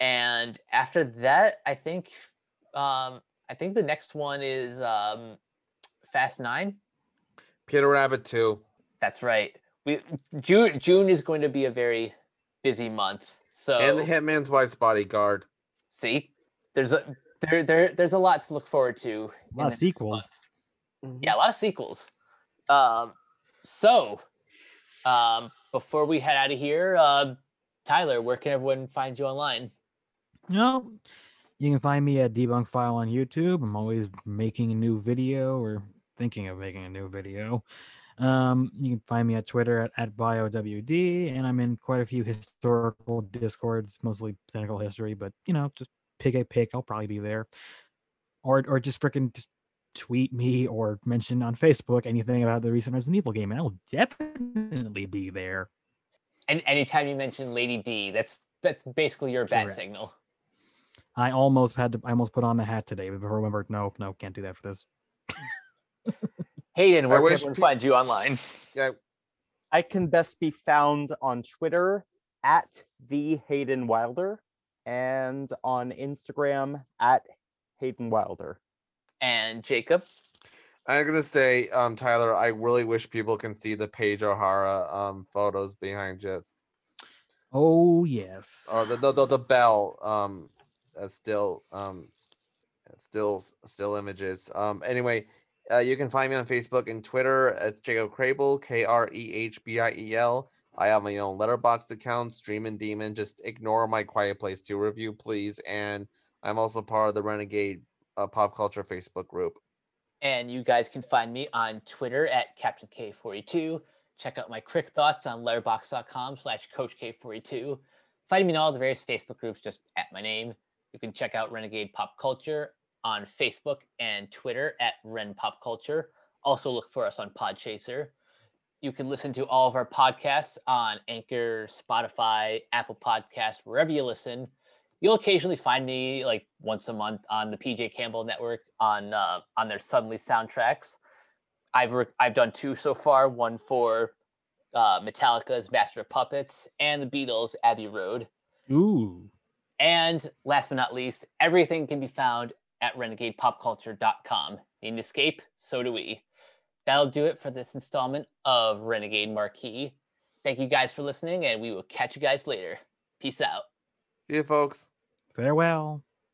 S1: And after that, I think um I think the next one is um Fast Nine.
S5: Peter Rabbit 2.
S1: That's right. We June June is going to be a very busy month. So
S5: And The Hitman's Wife's Bodyguard.
S1: see, there's a there there there's a lot to look forward to.
S4: A
S1: in
S4: lot of
S1: the next
S4: sequels.
S1: month. Yeah, a lot of sequels. Um, so um, before we head out of here, uh, Tyler, where can everyone find you online?
S4: No, you can find me at Debunk File on YouTube. I'm always making a new video or thinking of making a new video. Um, you can find me at Twitter at, at BioWD, and I'm in quite a few historical discords, mostly cynical history, but you know, just pick a pick, I'll probably be there. Or or just freaking just tweet me or mention on Facebook anything about the recent Resident Evil game, and I'll definitely be there.
S1: And anytime you mention Lady D, that's that's basically your bat
S4: Correct.
S1: signal.
S4: I almost had to I almost put on the hat today, but I remembered no, no, can't do that for this. [laughs]
S1: Hayden,
S5: I
S1: where can
S5: wish
S1: everyone
S5: pe-
S1: find you online?
S5: Yeah,
S3: I can best be found on Twitter at the Hayden Wilder and on Instagram at Hayden Wilder.
S1: And Jacob.
S5: I'm gonna say, um, Tyler, I really wish people can see the Paige O'Hara um photos behind you.
S4: Oh yes.
S5: Or the the, the, the Belle um uh, still um still still images. Um anyway, uh, you can find me on Facebook and Twitter. It's Jacob Krehbiel, K R E H B I E L. I have my own letterboxd account, Streamin' Demon. Just ignore my Quiet Place 2 review, please. And I'm also part of the Renegade uh, Pop Culture Facebook group.
S1: And you guys can find me on Twitter at Captain K42. Check out my quick thoughts on letterboxd.com slash Coach K42. Find me in all the various Facebook groups, just at my name. You can check out Renegade Pop Culture on Facebook and Twitter at Ren Pop Culture. Also look for us on Podchaser. You can listen to all of our podcasts on Anchor, Spotify, Apple Podcasts, wherever you listen you'll occasionally find me like once a month on the PJ Campbell Network on uh, on their Suddenly soundtracks. I've re- I've done two so far. One for uh, Metallica's Master of Puppets and the Beatles' Abbey Road.
S4: Ooh.
S1: And last but not least, everything can be found at renegadepopculture.com. Need an escape? So do we. That'll do it for this installment of Renegade Marquee. Thank you guys for listening, and we will catch you guys later. Peace out.
S5: See you, folks.
S4: Farewell.